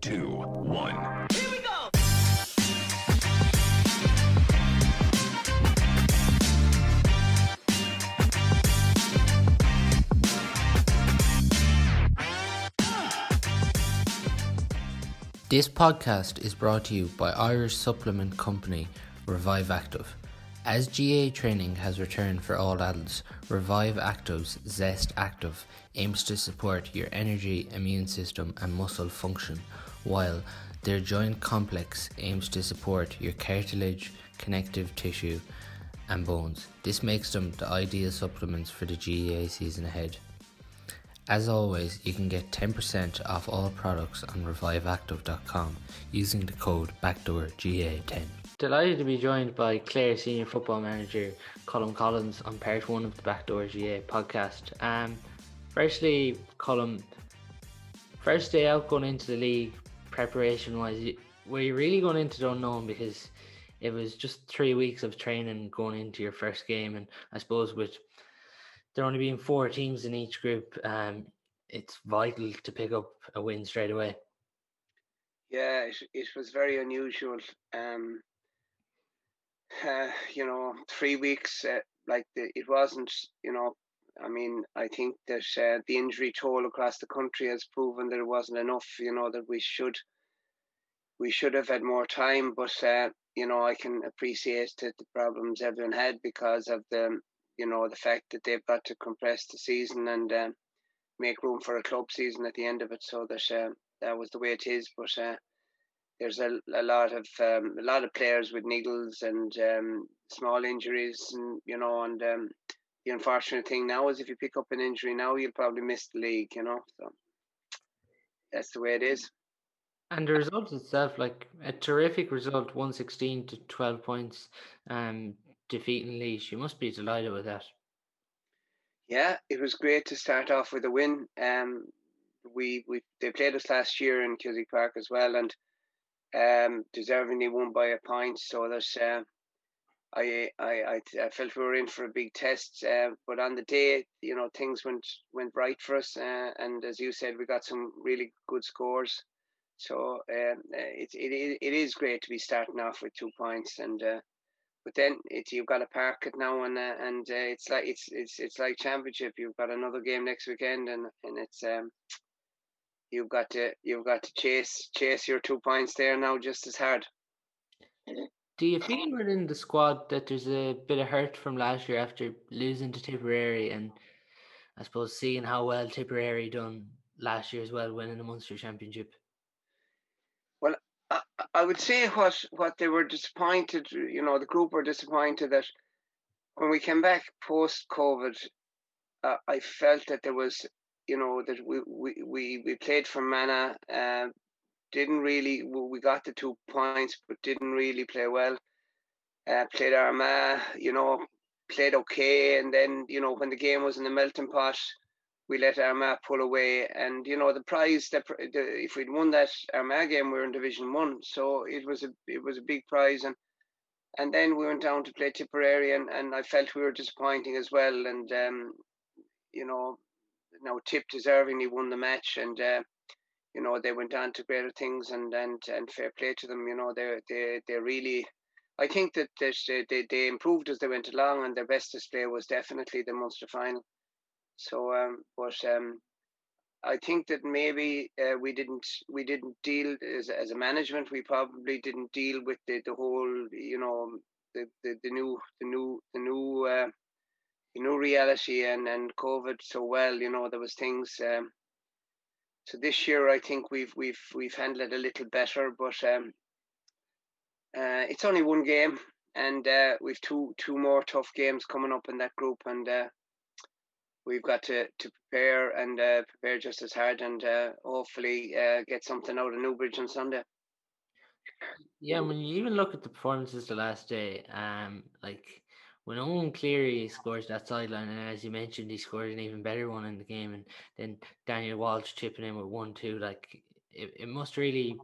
two, one. Here we go. This podcast is brought to you by Irish supplement company Revive Active. As GAA training has returned for all adults, Revive Active's Zest Active aims to support your energy, immune system, and muscle function, while their joint complex aims to support your cartilage, connective tissue, and bones. This makes them the ideal supplements for the GAA season ahead. As always, you can get 10% off all products on reviveactive.com using the code BACKDOORGAA10. Delighted to be joined by Clare Senior Football Manager Colm Collins on part one of the Backdoor GAA podcast. Um, firstly, Colm, first day out going into the league, preparation wise, were you really going into the unknown because it was just three weeks of training going into your first game, and I suppose with there only being four teams in each group, um, it's vital to pick up a win straight away. Yeah, it, it was very unusual. Um, uh, you know, three weeks, uh, like the, it wasn't, you know, I mean, I think that uh, the injury toll across the country has proven that it wasn't enough, you know, that we should we should have had more time, but uh, you know, I can appreciate the, the problems everyone had because of the you know the fact that they've got to compress the season and um, make room for a club season at the end of it. So that uh, that was the way it is. But uh, there's a, a lot of um, a lot of players with niggles and um, small injuries, and you know, and um, the unfortunate thing now is if you pick up an injury now, you'll probably miss the league. You know, so that's the way it is. And the result itself, like a terrific result, one sixteen to twelve points, um, defeating Laois. You must be delighted with that. Yeah, it was great to start off with a win. Um, we we they played us last year in Cusack Park as well, and um, deservingly won by a point. So there's uh, I, I I felt we were in for a big test. Uh, but on the day, you know, things went went right for us, uh, and as you said, we got some really good scores. So um, it, it it is great to be starting off with two points, and uh, but then it, you've got to park it now, and uh, and uh, it's like it's it's it's like championship. You've got another game next weekend, and and it's um you've got to you've got to chase chase your two points there now just as hard. Do you feel within the squad that there's a bit of hurt from last year after losing to Tipperary, and I suppose seeing how well Tipperary done last year as well, winning the Munster Championship? Well, I, I would say what what they were disappointed. You know, the group were disappointed that when we came back post COVID, uh, I felt that there was, you know, that we we we, we played Fermanagh. Uh, didn't really we got the two points, but didn't really play well. Uh, played Armagh, you know, played okay, and then you know when the game was in the melting pot, we let Armagh pull away, and you know the prize that the, if we'd won that Armagh game, we were in Division One, so it was a it was a big prize, and and then we went down to play Tipperary, and, and I felt we were disappointing as well, and um, you know, now Tip deservingly won the match, and uh, you know they went on to greater things, and and and fair play to them, you know they they they really. I think that they, they they improved as they went along, and their best display was definitely the Munster final. So, um, but um, I think that maybe uh, we didn't we didn't deal as as a management. We probably didn't deal with the, the whole you know the, the, the new the new the new uh, the new reality and and COVID so well. You know there was things. Um, so this year I think we've we've we've handled it a little better, but um, uh, it's only one game, and uh, we've two two more tough games coming up in that group, and uh, we've got to, to prepare and uh, prepare just as hard and uh, hopefully uh, get something out of Newbridge on Sunday. Yeah, when you even look at the performances the last day, um, like when Eoin Cleary scores that sideline, and as you mentioned, he scored an even better one in the game, and then Daniel Walsh chipping in with one two, like it, it must really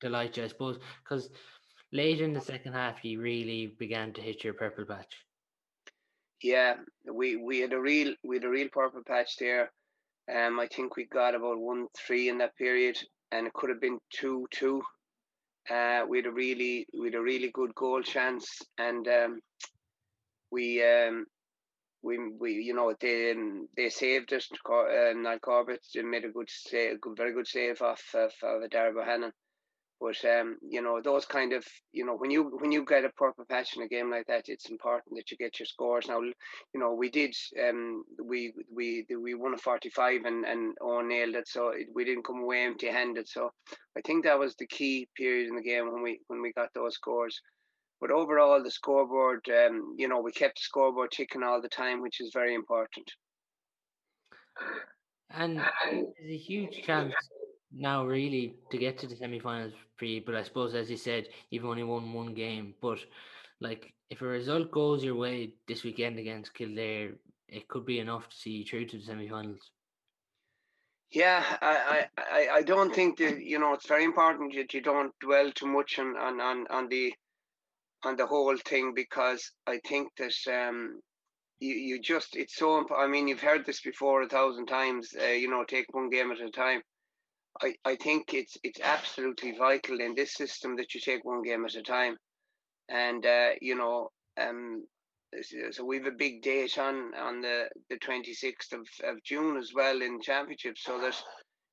delight you, I suppose, because late in the second half, you really began to hit your purple patch. Yeah, we we had a real we had a real purple patch there. Um, I think we got about one three in that period. and it could have been two two. Uh, we had a really we had a really good goal chance, and um, we um, we we you know they um, they saved us. Uh, Niall Corbett made a good save, very good save off of, of Darragh Bohannon. But um, you know, those kind of you know, when you when you get a purple patch in a game like that, it's important that you get your scores. Now, you know, we did um we we we won a forty five and and all nailed it, so it, we didn't come away empty handed. So I think that was the key period in the game when we when we got those scores. But overall, the scoreboard, um, you know, we kept the scoreboard ticking all the time, which is very important. And there's a huge chance now really to get to the semi-finals pre but I suppose as you said you've only won one game but like if a result goes your way this weekend against Kildare it could be enough to see you through to the semi-finals yeah I, I I don't think that you know it's very important that you don't dwell too much on on on, on the on the whole thing because I think that um you, you just it's so I mean you've heard this before a thousand times uh, you know take one game at a time. I, I think it's it's absolutely vital in this system that you take one game at a time, and uh, you know, um, so we have a big date on on the the twenty sixth of, of June as well in championship, so that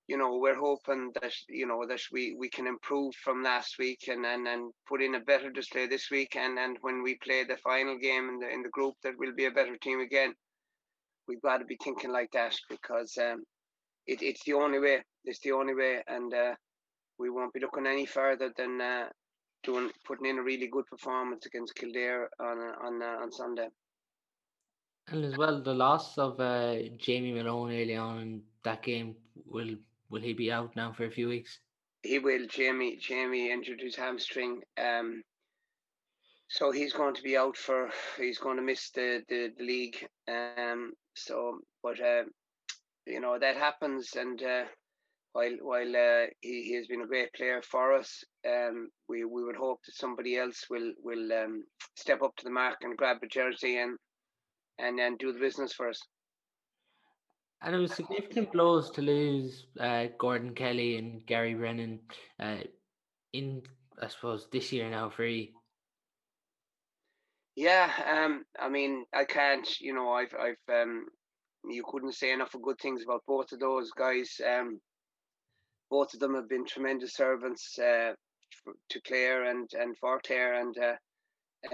you know we're hoping that you know that we we can improve from last week and and, and put in a better display this week, and and when we play the final game in the in the group, that we'll be a better team again. We've got to be thinking like that because um, it, it's the only way. It's the only way, and uh, we won't be looking any further than uh, doing putting in a really good performance against Kildare on on uh, on Sunday. And as well, the loss of uh, Jamie Malone early on in that game will will he be out now for a few weeks? He will. Jamie Jamie injured his hamstring. Um, so he's going to be out for. He's going to miss the the, the league. Um, so, but uh, you know that happens, and uh, while while uh, he, he has been a great player for us, um, we we would hope that somebody else will will um, step up to the mark and grab a jersey and and then do the business for us. And it was significant blows to lose uh, Gordon Kelly and Gary Brennan uh, in, I suppose, this year now free. Yeah, um, I mean, I can't. You know, I've I've um, you couldn't say enough of good things about both of those guys. Um, both of them have been tremendous servants uh, to Clare and and for and uh,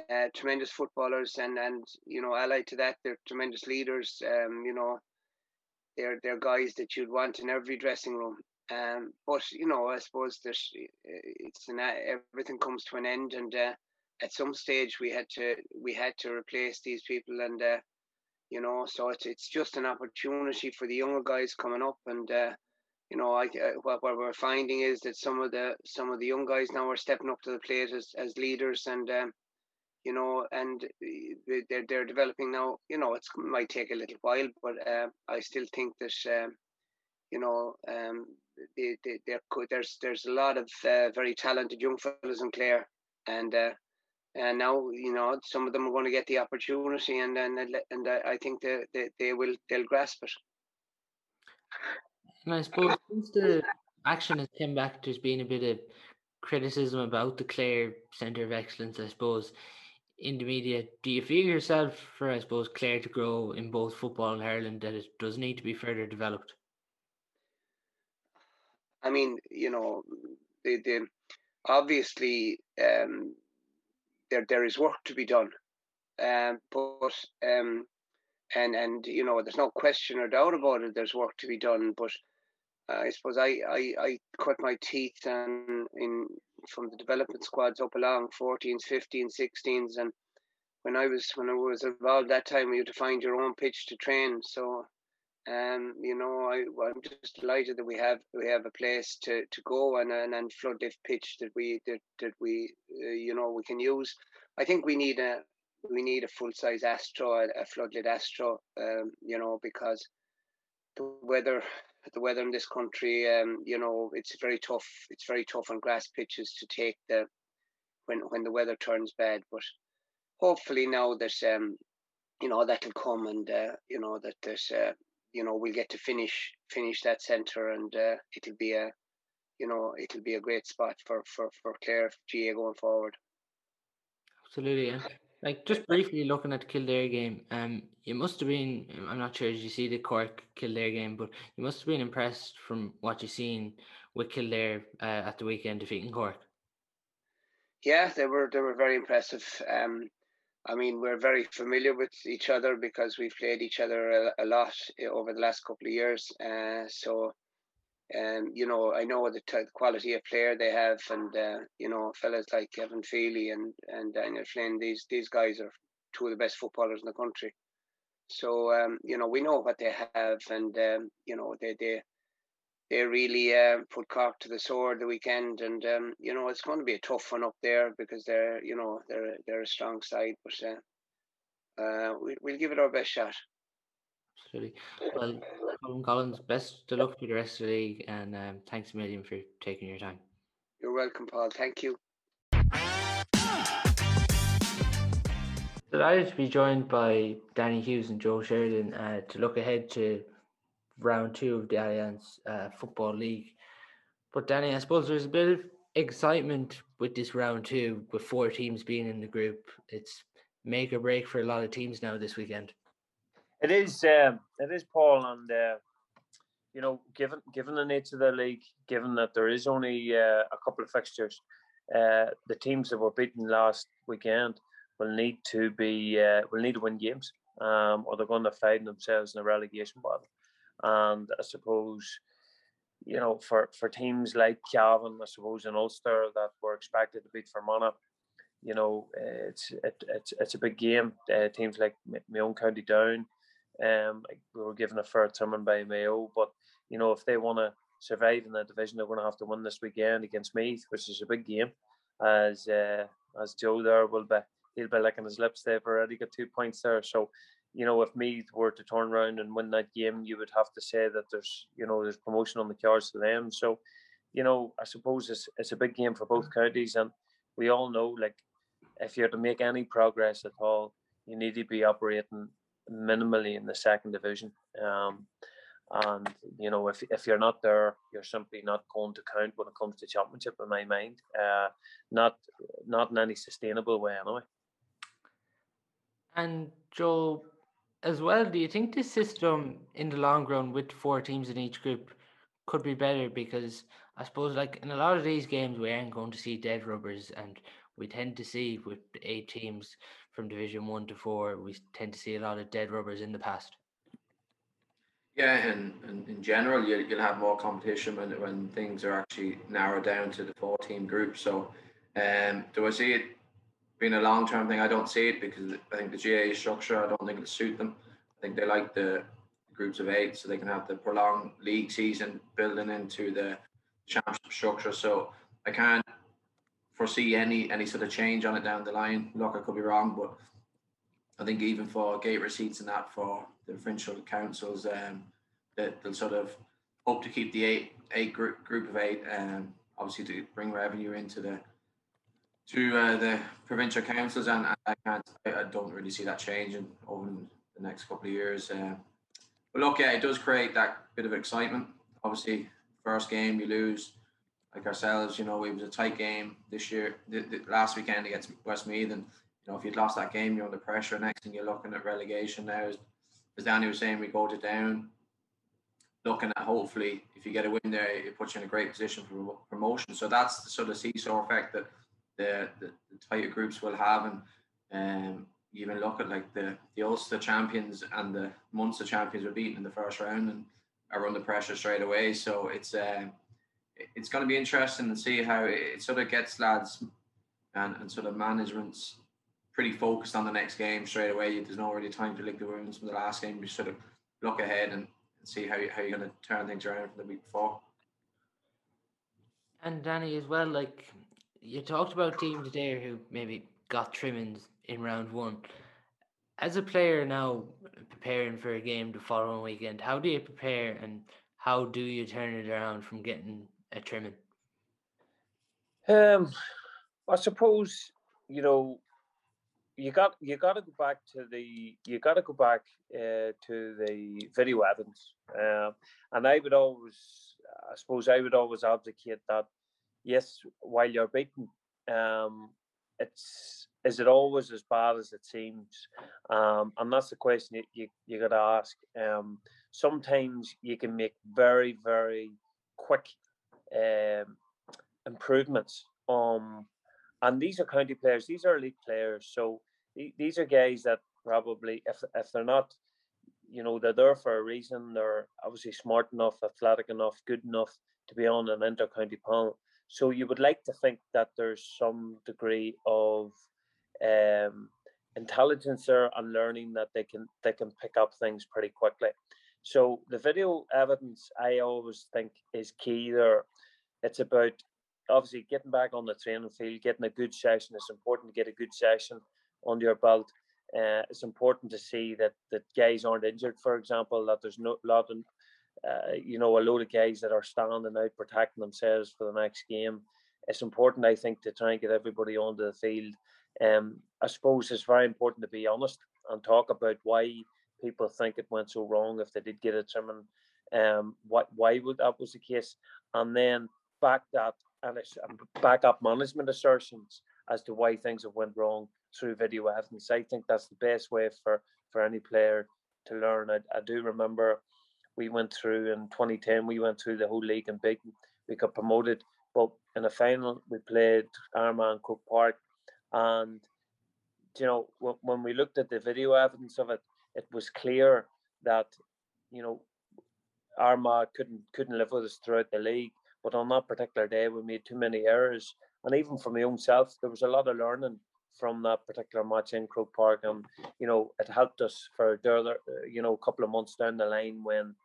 uh, tremendous footballers and and you know allied to that they're tremendous leaders. Um, you know, they're they're guys that you'd want in every dressing room. Um, but you know, I suppose there's it's an, everything comes to an end, and uh, at some stage we had to we had to replace these people, and uh, you know. So it's it's just an opportunity for the younger guys coming up, and uh, you know, I uh, what, what we're finding is that some of the some of the young guys now are stepping up to the plate as, as leaders, and um, you know, and uh, they're they're developing now. You know, it might take a little while, but uh, I still think that um, you know um, they, they, there's there's a lot of uh, very talented young fellows in Clare, and uh, and now you know some of them are going to get the opportunity, and and and I think that they, they will they'll grasp it. And I suppose since the action has come back, there's been a bit of criticism about the Clare Centre of Excellence. I suppose in the media, do you feel yourself for I suppose Clare to grow in both football and Ireland that it does need to be further developed? I mean, you know, the, the obviously um, there there is work to be done, um, but um, and and you know there's no question or doubt about it. There's work to be done, but I suppose I, I, I cut my teeth and in from the development squads up along 14s, 15s, 16s, and when I was when I was involved that time, you had to find your own pitch to train. So um, you know, I, I'm just delighted that we have we have a place to, to go and and, and floodlift pitch that we that, that we uh, you know we can use. I think we need a we need a full size Astro, a, a floodlit Astro, um, you know, because the weather the weather in this country, um, you know, it's very tough. It's very tough on grass pitches to take the when when the weather turns bad. But hopefully now there's um, you know, that'll come and uh, you know that there's uh, you know we'll get to finish finish that center and uh, it'll be a you know, it'll be a great spot for for for Clare GAA going forward. Absolutely, yeah. Like just briefly looking at the Kildare game, um, you must have been. I'm not sure. Did you see the Cork Kildare game? But you must have been impressed from what you've seen with Kildare uh, at the weekend defeating Cork. Yeah, they were they were very impressive. Um, I mean, we're very familiar with each other because we've played each other a, a lot over the last couple of years. Uh, so, um, you know, I know the t- quality of player they have, and uh, you know, fellas like Kevin Feely and and Daniel Flynn. These these guys are two of the best footballers in the country. So, um, you know, we know what they have, and um, you know, they they they really uh, put Cork to the sword the weekend, and um, you know it's going to be a tough one up there because they're you know they're they're a strong side, but uh, uh, we, we'll give it our best shot. Absolutely. Well, Colm Collins, best to luck for the rest of the league, and um, thanks a million for taking your time. You're welcome, Paul. Thank you. Delighted to be joined by Danny Hughes and Joe Sheridan uh, to look ahead to round two of the Allianz uh, Football League. But Danny, I suppose there's a bit of excitement with this round two, with four teams being in the group. It's make or break for a lot of teams now this weekend. It is. Um, it is, Paul, and uh, you know, given given the nature of the league, given that there is only uh, a couple of fixtures, uh, the teams that were beaten last weekend will need to be uh, will need to win games, um, or they're going to find themselves in a relegation battle. And I suppose, you know, for, for teams like Cavan, I suppose, in Ulster that were expected to beat Fermanagh, you know, it's it, it's it's a big game. Uh, teams like my own County Down, um, we were given a fair sermon by Mayo, but you know, if they want to survive in the division, they're going to have to win this weekend against Meath, which is a big game. As uh, as Joe there will be, he'll be licking his lips. They've already got two points there, so you know, if Meath were to turn around and win that game, you would have to say that there's, you know, there's promotion on the cards for them. So, you know, I suppose it's, it's a big game for both counties, and we all know, like, if you're to make any progress at all, you need to be operating minimally in the second division. Um, and you know, if if you're not there, you're simply not going to count when it comes to championship. In my mind, uh, not not in any sustainable way, anyway. And Joe, as well, do you think this system in the long run with four teams in each group could be better? Because I suppose, like in a lot of these games, we aren't going to see dead rubbers, and we tend to see with eight teams from Division One to Four, we tend to see a lot of dead rubbers in the past. Yeah, and, and in general, you, you'll have more competition when when things are actually narrowed down to the four team group. So, um, do I see it being a long term thing, I don't see it because I think the GAA structure, I don't think it'll suit them. I think they like the groups of eight so they can have the prolonged league season building into the championship structure. So I can't foresee any any sort of change on it down the line. Look, I could be wrong, but I think even for gate receipts and that for the provincial councils, um, that they'll sort of hope to keep the eight eight group group of eight, um, obviously to bring revenue into the to uh, the provincial councils, and I can't, I don't really see that changing over the next couple of years. Uh, but look, yeah, it does create that bit of excitement. Obviously, first game you lose, like ourselves, you know, it was a tight game this year, the, last weekend against Westmeath, and you know, if you'd lost that game, you're under pressure. Next thing you're looking at relegation now. As, as Danny was saying, we go to down. Looking at hopefully, if you get a win there, it puts you in a great position for promotion. So that's the sort of seesaw effect that the, the, the tighter groups will have and um, even look at like the, the Ulster champions and the Munster champions were beaten in the first round and are under pressure straight away. So it's uh, it's going to be interesting to see how it sort of gets lads and, and sort of management's pretty focused on the next game straight away. There's no really time to lick the wounds from the last game. You sort of look ahead and, and see how, how you're going to turn things around from the week before. And Danny, as well, like you talked about teams there who maybe got trimmings in round one. As a player now preparing for a game the following weekend, how do you prepare and how do you turn it around from getting trimming? Um, I suppose you know you got you got to go back to the you got to go back uh, to the video evidence, um, and I would always I suppose I would always advocate that yes, while you're beaten, um, it's is it always as bad as it seems? Um, and that's the question you, you, you got to ask. Um, sometimes you can make very, very quick um, improvements. Um, and these are county players, these are elite players. So these are guys that probably, if, if they're not, you know, they're there for a reason. They're obviously smart enough, athletic enough, good enough to be on an inter county panel. So you would like to think that there's some degree of um, intelligence there and learning that they can they can pick up things pretty quickly. So the video evidence I always think is key there. It's about obviously getting back on the training field, getting a good session. It's important to get a good session under your belt. Uh, it's important to see that that guys aren't injured, for example, that there's no lot of uh, you know, a load of guys that are standing out protecting themselves for the next game. It's important, I think, to try and get everybody onto the field. Um, I suppose it's very important to be honest and talk about why people think it went so wrong if they did get a determined. Um, why why would that was the case, and then back that and it's um, back up management assertions as to why things have went wrong through video evidence. I think that's the best way for for any player to learn. I, I do remember we went through in 2010. We went through the whole league and big. We got promoted, but in the final we played Armagh Croke Park, and you know when we looked at the video evidence of it, it was clear that you know Armagh couldn't couldn't live with us throughout the league. But on that particular day, we made too many errors, and even for my own self, there was a lot of learning from that particular match in Croke Park, and you know it helped us for other, you know, a couple of months down the line when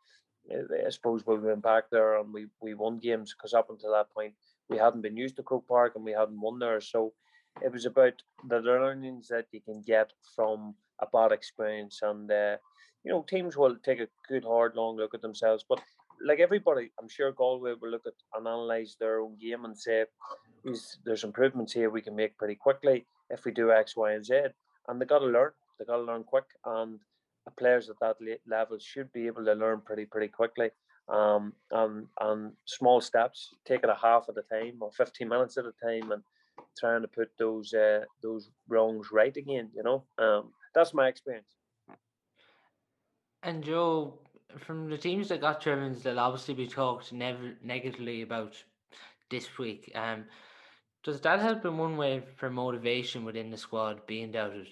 eh, I suppose we went back there and we we won games. Because up until that point we hadn't been used to Croke Park and we hadn't won there, so it was about the learnings that you can get from a bad experience, and uh, you know teams will take a good hard long look at themselves, but like everybody, I'm sure Galway will look at and analyze their own game and say, is there's improvements here we can make pretty quickly if we do X, Y, and Z. And they got to learn. They got to learn quick. And players at that level should be able to learn pretty, pretty quickly. Um, and and small steps, take it a half at a time or 15 minutes at a time, and trying to put those uh, those wrongs right again. You know, um, that's my experience. And Joe, from the teams that got Germans, they'll obviously be talked never negatively about this week. Um, does that help in one way for motivation within the squad being doubted?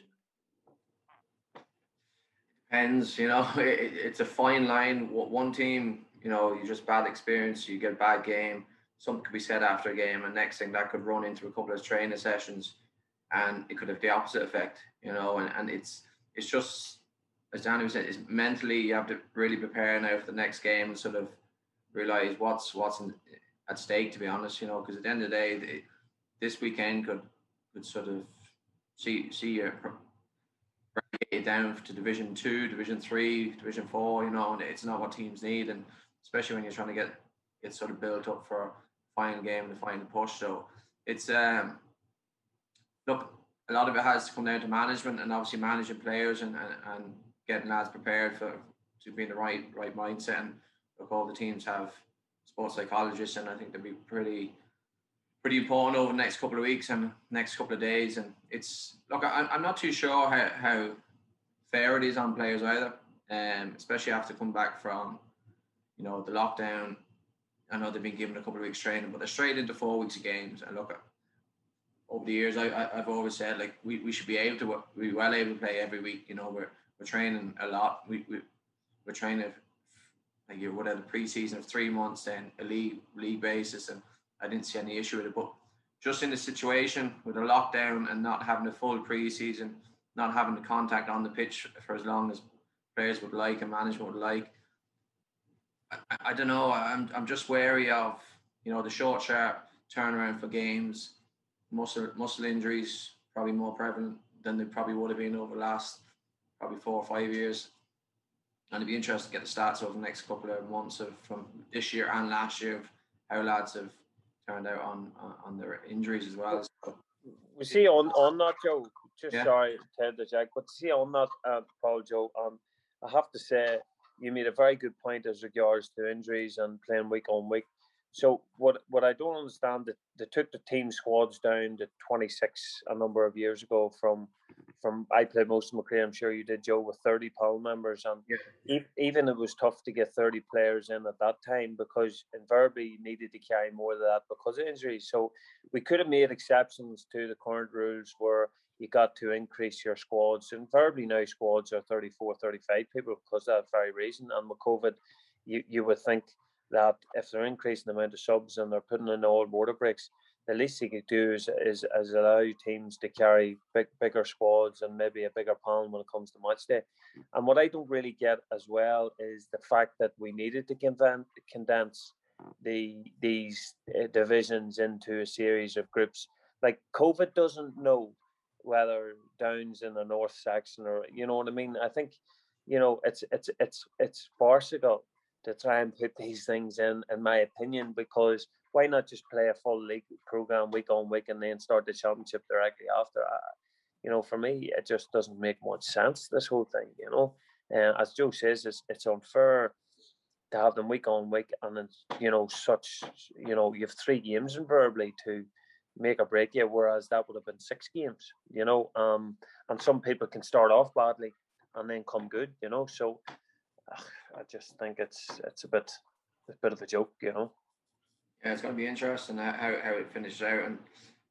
Depends, you know, it, it's a fine line. One team, you know, you just bad experience, you get a bad game, something could be said after a game, and next thing that could run into a couple of training sessions, and it could have the opposite effect, you know, and, and it's it's just as Danny said, it's mentally you have to really prepare now for the next game and sort of realize what's what's in, at stake. To be honest, you know, because at the end of the day, this weekend could could sort of see see you down to Division Two, Division Three, Division Four. You know, and it's not what teams need, and especially when you're trying to get get sort of built up for final game the final push. So it's um look, a lot of it has to come down to management and obviously managing players and and, and getting lads prepared for to be in the right right mindset. And look, all the teams have sports psychologists, and I think they'll be pretty pretty important over the next couple of weeks and next couple of days. And it's look, I, I'm not too sure how, how fair it is on players either, um, especially after come back from you know the lockdown. I know they've been given a couple of weeks training, but they're straight into four weeks of games. And look, over the years, I, I have always said like we, we should be able to be well able to play every week. You know, we're we're training a lot. We we we're training like you would have preseason of three months, then a league league basis, and I didn't see any issue with it. But just in the situation with a lockdown and not having a full preseason, not having the contact on the pitch for as long as players would like and management would like, I, I don't know. I'm I'm just wary of you know the short sharp turnaround for games, muscle muscle injuries probably more prevalent than they probably would have been over the last probably four or five years. And it'd be interesting to get the stats over the next couple of months of from this year and last year of how lads have turned out on on their injuries as well. So, we see on on that Joe. Just yeah. sorry, Ted the Jack, but see on that uh, Paul Joe. Um, I have to say you made a very good point as regards to injuries and playing week on week. So what what I don't understand that they took the team squads down to 26 a number of years ago from from I played most of career. I'm sure you did, Joe, with 30 pound members, and yeah. even it was tough to get 30 players in at that time because invariably you needed to carry more of that because of injuries. So we could have made exceptions to the current rules where you got to increase your squads. Invariably now squads are 34, 35 people because of that very reason. And with COVID, you, you would think that if they're increasing the amount of subs and they're putting in all border breaks, the least you could do is, is, is allow teams to carry big, bigger squads and maybe a bigger panel when it comes to match day. And what I don't really get as well is the fact that we needed to condense the these uh, divisions into a series of groups. Like COVID doesn't know whether Downs in the north section or you know what I mean. I think you know it's it's it's it's farcical to try and put these things in, in my opinion, because why not just play a full league program week on week and then start the championship directly after? Uh, you know, for me, it just doesn't make much sense. This whole thing, you know, and uh, as Joe says, it's, it's unfair to have them week on week, and then you know, such you know, you have three games invariably to make or break you, whereas that would have been six games, you know. Um, and some people can start off badly and then come good, you know. So I just think it's it's a bit a bit of a joke, you know. Yeah, it's going to be interesting uh, how, how it finishes out, and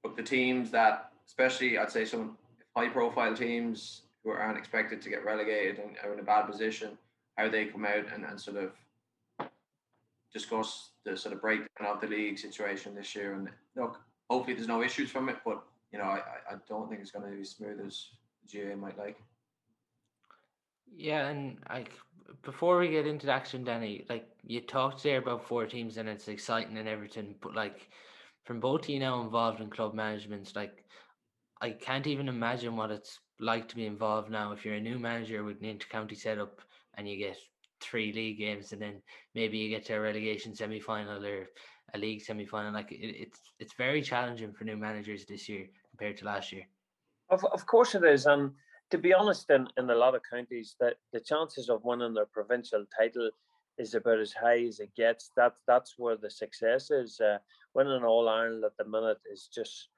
but the teams that, especially I'd say some high profile teams who aren't expected to get relegated and are in a bad position, how they come out and, and sort of discuss the sort of breakdown of the league situation this year. And look, hopefully there's no issues from it, but you know I, I don't think it's going to be smooth as GAA might like. Yeah, and like before we get into the action, Danny, like you talked there about four teams and it's exciting and everything, but like from both you now involved in club management, like I can't even imagine what it's like to be involved now. If you're a new manager with an inter-county setup and you get three league games and then maybe you get to a relegation semi-final or a league semi-final like it, it's it's very challenging for new managers this year compared to last year. Of, of course it is and to be honest, in, in a lot of counties, that the chances of winning their provincial title is about as high as it gets. That that's where the success is. Uh, winning All Ireland at the minute is just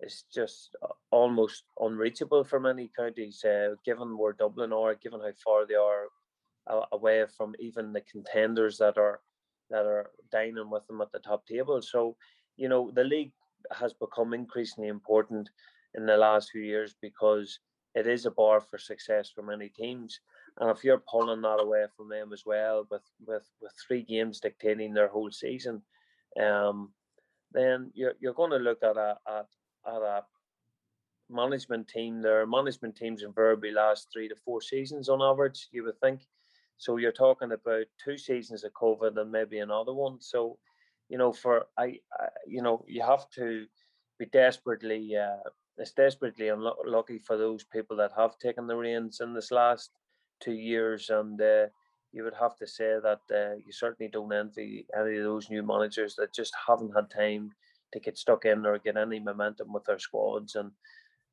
is just almost unreachable for many counties, uh, given where Dublin are, given how far they are away from even the contenders that are that are dining with them at the top table. So, you know, the league has become increasingly important in the last few years because it is a bar for success for many teams. And if you're pulling that away from them as well, with with with three games dictating their whole season, um, then you're you're going to look at a at, at a management team. Their management teams invariably last three to four seasons on average. You would think. So you're talking about two seasons of COVID and maybe another one. So, you know, for I, I you know, you have to be desperately uh, it's desperately unlucky for those people that have taken the reins in this last two years, and uh, you would have to say that uh, you certainly don't envy any of those new managers that just haven't had time to get stuck in or get any momentum with their squads, and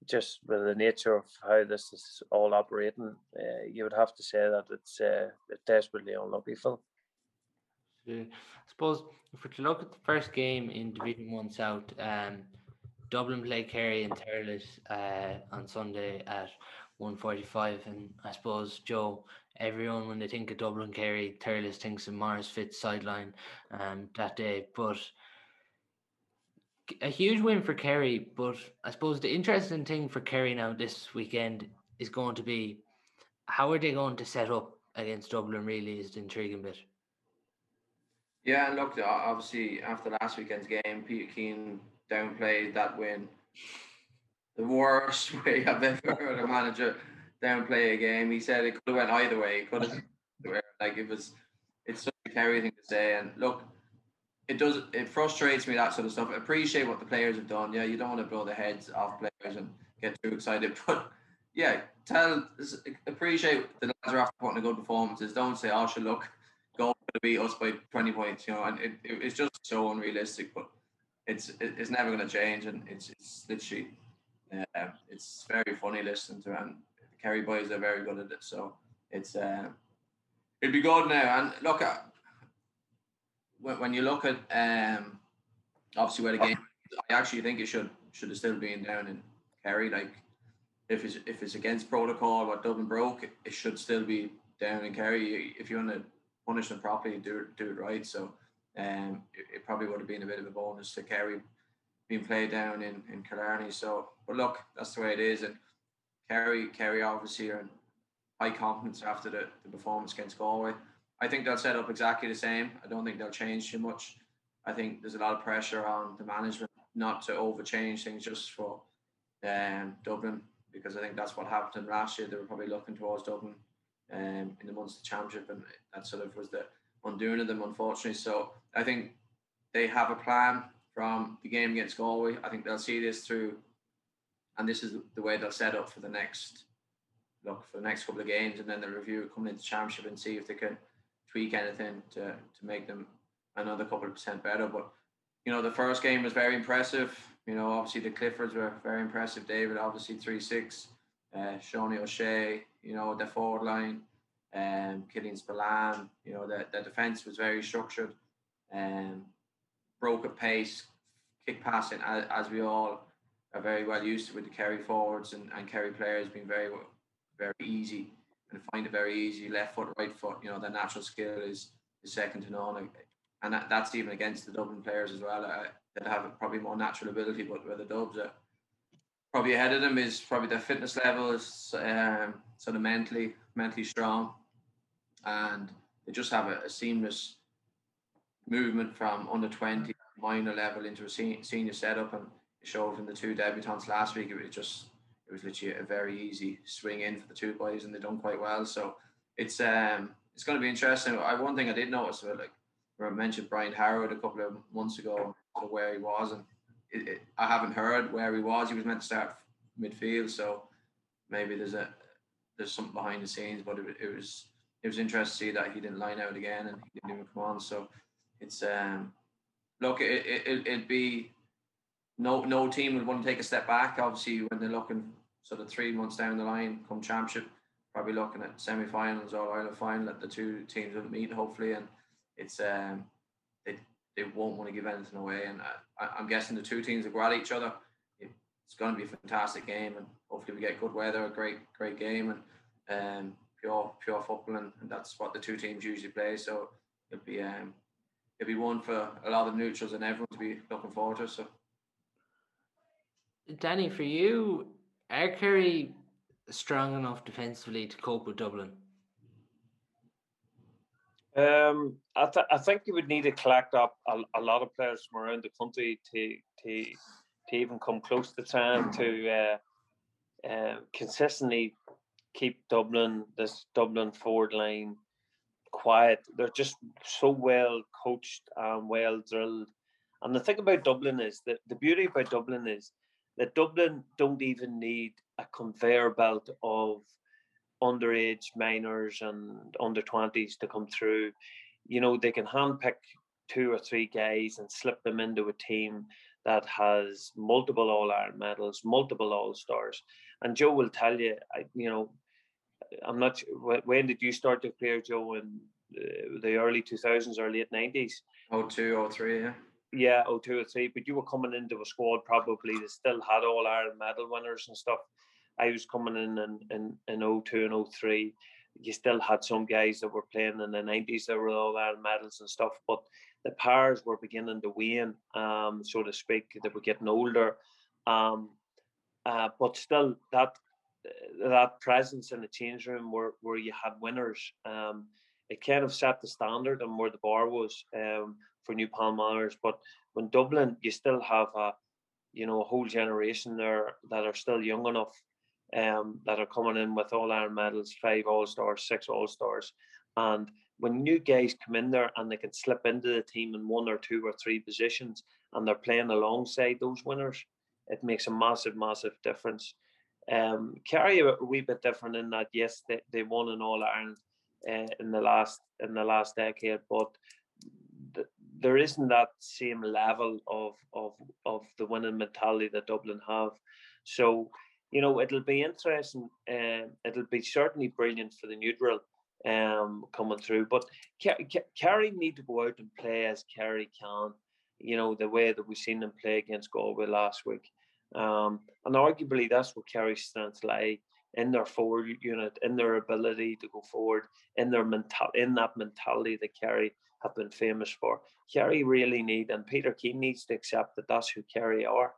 just with the nature of how this is all operating, uh, you would have to say that it's, uh, it's desperately unlucky for I suppose if we look at the first game in Division One South, um, Dublin play Kerry and Thurles uh, on Sunday at 1.45 and I suppose Joe everyone when they think of Dublin Kerry Thurles thinks of Maurice Fitt's sideline um, that day but a huge win for Kerry but I suppose the interesting thing for Kerry now this weekend is going to be how are they going to set up against Dublin really is the intriguing bit. Yeah look obviously after last weekend's game Peter Keane downplayed that win. The worst way I've ever heard a manager downplay a game. He said it could have went either way. It could have like it was. It's such a Kerry thing to say. And look, it does. It frustrates me that sort of stuff. I appreciate what the players have done. Yeah, you don't want to blow the heads off players and get too excited, but yeah, tell appreciate the lads are after putting a good performances. Don't say, "Oh, should look, go to beat us by twenty points." You know, and it, it, it's just so unrealistic. But it's it's never going to change, and it's it's literally uh, it's very funny listening to, and the Kerry boys are very good at it. So it's uh, it'd be good now. And look, at when, when you look at um, obviously where the game, I actually think it should should have still been down in Kerry. Like if it's if it's against protocol, what Dublin broke, it should still be down in Kerry. If you want to punish them properly, do do it right. So um, it, it, probably would have been a bit of a bonus to Kerry being played down in in Killarney. So, but look, that's the way it is. And Kerry Kerry obviously are in high confidence after the, the performance against Galway. I think they'll set up exactly the same. I don't think they'll change too much. I think there's a lot of pressure on the management not to overchange things just for um, Dublin because I think that's what happened last year. They were probably looking towards Dublin um, in the Munster Championship, and that sort of was the undoing of them, unfortunately. So I think they have a plan from the game against Galway. I think they'll see this through, and this is the way they'll set up for the next look for the next couple of games, and then they'll review coming into Championship and see if they can tweak anything to to make them another couple of percent better. But you know, the first game was very impressive. You know, obviously the Cliffords were very impressive. David, obviously three six. Uh, Seanie O'Shea, you know, the forward line, um, Killian Spillane, you know, the, the defence was very structured, um, broke at pace, kick passing, as, as we all are very well used to with the Kerry forwards and, and Kerry players being very, very easy and find it very easy. Left foot, right foot, you know, their natural skill is, is second to none. And that, that's even against the Dublin players as well uh, that have probably more natural ability, but where the Dubs are probably ahead of them is probably their fitness level is um, sort of mentally mentally strong, and they just have a, a seamless movement from under twenty minor level into a senior setup, and it showed in the two debutants last week. It was just it was literally a very easy swing in for the two boys, and they done quite well. So it's um it's going to be interesting. I one thing I did notice about like I mentioned Brian Howard a couple of months ago, where he was, and it, it, I haven't heard where he was. He was meant to start midfield, so maybe there's a there's something behind the scenes. But it, it was it was interesting to see that he didn't line out again and he didn't even come on. So it's um look it, it it'd be no no team would want to take a step back. Obviously, when they're looking sort of three months down the line, come championship, probably looking at semi-finals or Ireland final that the two teams will meet hopefully, and it's um they they won't want to give anything away. And I, I'm guessing the two teams will go at each other. It's going to be a fantastic game, and hopefully we get good weather, a great great game, and um, pure pure football, and, and that's what the two teams usually play. So it'll be um, it'll be one for a lot of neutrals and everyone to be looking forward to. So, Danny, for you, are Kerry strong enough defensively to cope with Dublin? Um, I, th- I think you would need to collect up a, a lot of players from around the country to to to even come close to trying to uh, uh, consistently keep Dublin this Dublin forward line quiet. They're just so well coached and well drilled. And the thing about Dublin is that the beauty about Dublin is that Dublin don't even need a conveyor belt of underage minors and under 20s to come through. You know, they can handpick two or three guys and slip them into a team that has multiple All Ireland medals, multiple All Stars. And Joe will tell you, I, you know, I'm not sure, when did you start to play, Joe? In uh, the early 2000s or late 90s? 02, 03, yeah. Yeah, 02 or 03. But you were coming into a squad probably that still had All Ireland medal winners and stuff. I was coming in in, in, in 02 and 03. You still had some guys that were playing in the 90s that were all Ireland medals and stuff, but the powers were beginning to wane, um, so to speak. They were getting older. Um, uh, but still, that that presence in the change room where, where you had winners, um, it kind of set the standard and where the bar was um, for New Palmers. But when Dublin, you still have a, you know, a whole generation there that are still young enough um, that are coming in with all Ireland medals, five All Stars, six All Stars, and when new guys come in there and they can slip into the team in one or two or three positions, and they're playing alongside those winners, it makes a massive, massive difference. Um, Kerry a wee bit different in that yes, they, they won in All Ireland uh, in the last in the last decade, but th- there isn't that same level of of of the winning mentality that Dublin have. So you know, it'll be interesting. Uh, it'll be certainly brilliant for the neutral um, coming through. But Kerry need to go out and play as Kerry can. You know the way that we've seen them play against Galway last week, um, and arguably that's what Kerry's strengths lie in their forward unit, in their ability to go forward, in their mental, in that mentality that Kerry have been famous for. Kerry really need, and Peter Keane needs to accept that that's who Kerry are.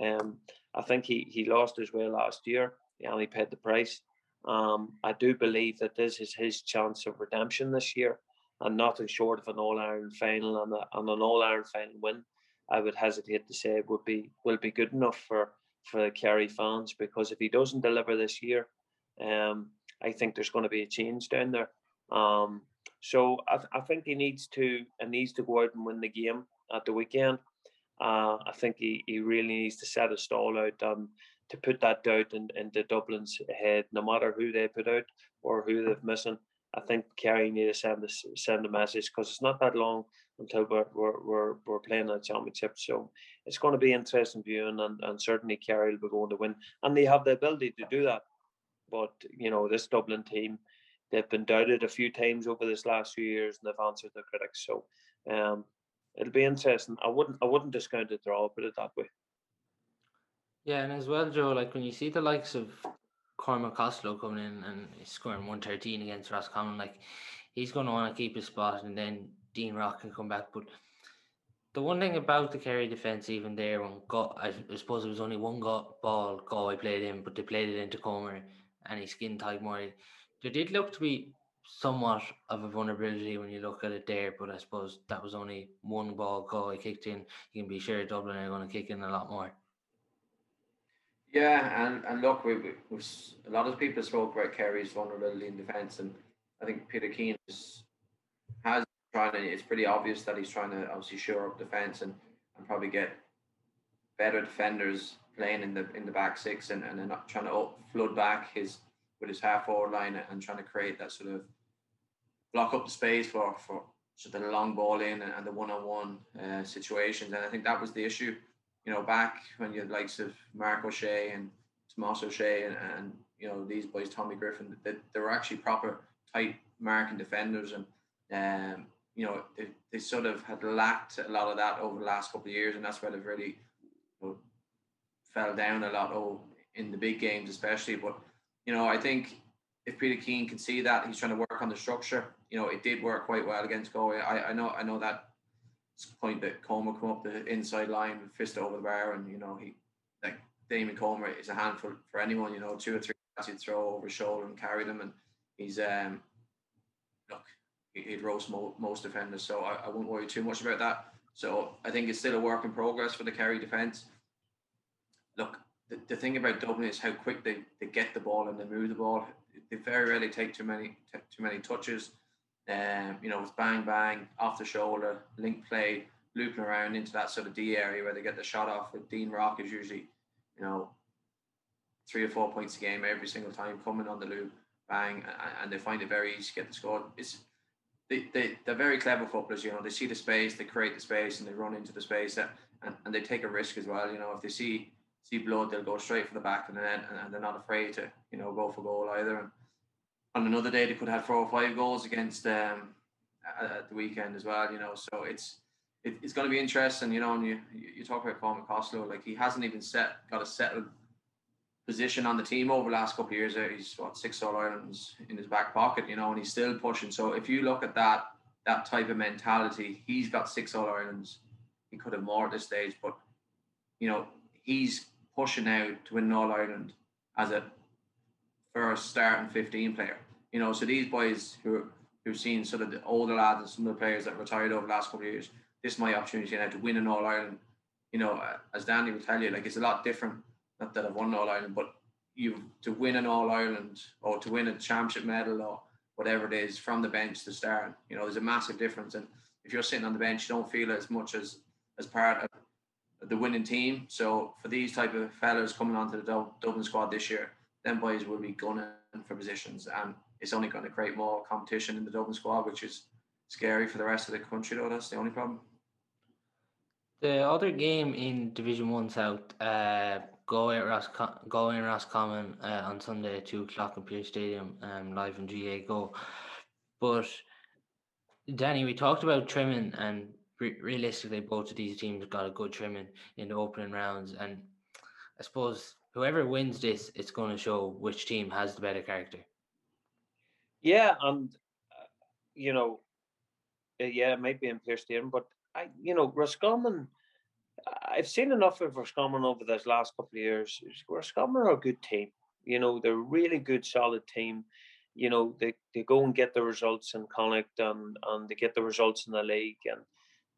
Um, I think he he lost his way last year. And he only paid the price. Um, I do believe that this is his chance of redemption this year, and nothing short of an All Ireland final and, a, and an All Ireland final win. I would hesitate to say would be will be good enough for for the Kerry fans because if he doesn't deliver this year, um, I think there's going to be a change down there. Um, so I, th- I think he needs to and needs to go out and win the game at the weekend. Uh, I think he, he really needs to set a stall out um, to put that doubt in, into Dublin's head, no matter who they put out or who they've missing. I think Kerry need to send a, send a message because it's not that long until we're, we're, we're, we're playing a championship. So it's going to be interesting viewing, and, and certainly Kerry will be going to win. And they have the ability to do that. But, you know, this Dublin team, they've been doubted a few times over this last few years and they've answered the critics. So um, it'll be interesting. I wouldn't I wouldn't discount it draw, put it that way. Yeah, and as well, Joe, like when you see the likes of Cormac Costello coming in and scoring 113 against Roscommon, like he's going to want to keep his spot and then Dean Rock can come back. But the one thing about the Kerry defence, even there, when got, I, suppose it was only one got ball Galway played in, but they played it into Comer and he skinned Tadhg There did look to be somewhat of a vulnerability when you look at it there, but I suppose that was only one ball Galway kicked in. You can be sure Dublin are going to kick in a lot more. Yeah, and, and look, we, we, a lot of people spoke about Kerry's vulnerability in defence, and I think Peter Keane is, has trying to. It's pretty obvious that he's trying to obviously shore up defence and, and probably get better defenders playing in the in the back six and, and then trying to flood back his with his half forward line and trying to create that sort of block up the space for for sort of the long ball in and, and the one on one situations. And I think that was the issue you know, back when you had likes of Mark O'Shea and Tomas O'Shea and, and you know these boys, Tommy Griffin, they, they were actually proper tight marking defenders, and um, you know they, they sort of had lacked a lot of that over the last couple of years, and that's where they've really you know, fell down a lot. Oh, in the big games especially, but you know I think if Peter Keane can see that he's trying to work on the structure, you know it did work quite well against Galway. I, I know I know that point that Comer come up the inside line with fist over the bar, and you know he like Damien Comer is a handful for anyone. You know, two or three he'd throw over his shoulder and carry them, and he's um look he'd roast mo- most defenders. So I, I won't worry too much about that. So I think it's still a work in progress for the Kerry defence. Look, the, the thing about Dublin is how quick they, they get the ball and they move the ball. They very rarely take too many t- too many touches. Um, you know, with bang bang off the shoulder, link play, looping around into that sort of D area where they get the shot off. With Dean Rock is usually, you know, three or four points a game every single time coming on the loop, bang, and they find it very easy to get the score. It's they, they, they're very clever footballers, you know, they see the space, they create the space and they run into the space and, and they take a risk as well. You know, if they see see blood, they'll go straight for the back of the net and, and they're not afraid to, you know, go for goal either. And on another day they could have four or five goals against um, at the weekend as well. You know, so it's it, it's going to be interesting. You know, and you you talk about Paul Costello, like he hasn't even set got a settled position on the team over the last couple of years. He's what six All Irelands in his back pocket. You know, and he's still pushing. So if you look at that that type of mentality, he's got six All Irelands. He could have more at this stage, but you know he's pushing out to win All Ireland as a for a starting 15 player. You know, so these boys who who've seen sort of the older lads and some of the players that retired over the last couple of years, this is my opportunity now to win an All Ireland. You know, uh, as Danny will tell you, like it's a lot different. Not that I've won an All Ireland, but you to win an All Ireland or to win a championship medal or whatever it is from the bench to start. You know, there's a massive difference. And if you're sitting on the bench, you don't feel it as much as as part of the winning team. So for these type of fellas coming onto the Dublin squad this year, them boys will be gunning for positions, and it's only going to create more competition in the Dublin squad, which is scary for the rest of the country. Though that's the only problem. The other game in Division One South, uh, Galway Ross Galway Roscommon uh, on Sunday at two o'clock in Pearse Stadium, um, live on GAAGO. But Danny, we talked about trimming, and re- realistically, both of these teams got a good trimming in the opening rounds. And I suppose whoever wins this, it's going to show which team has the better character. Yeah, and uh, you know, uh, yeah, it might be in Pearse Stadium, but I, you know, Roscommon. I've seen enough of Roscommon over those last couple of years. Roscommon are a good team. You know, they're a really good, solid team. You know, they, they go and get the results in Connacht and, and they get the results in the league. And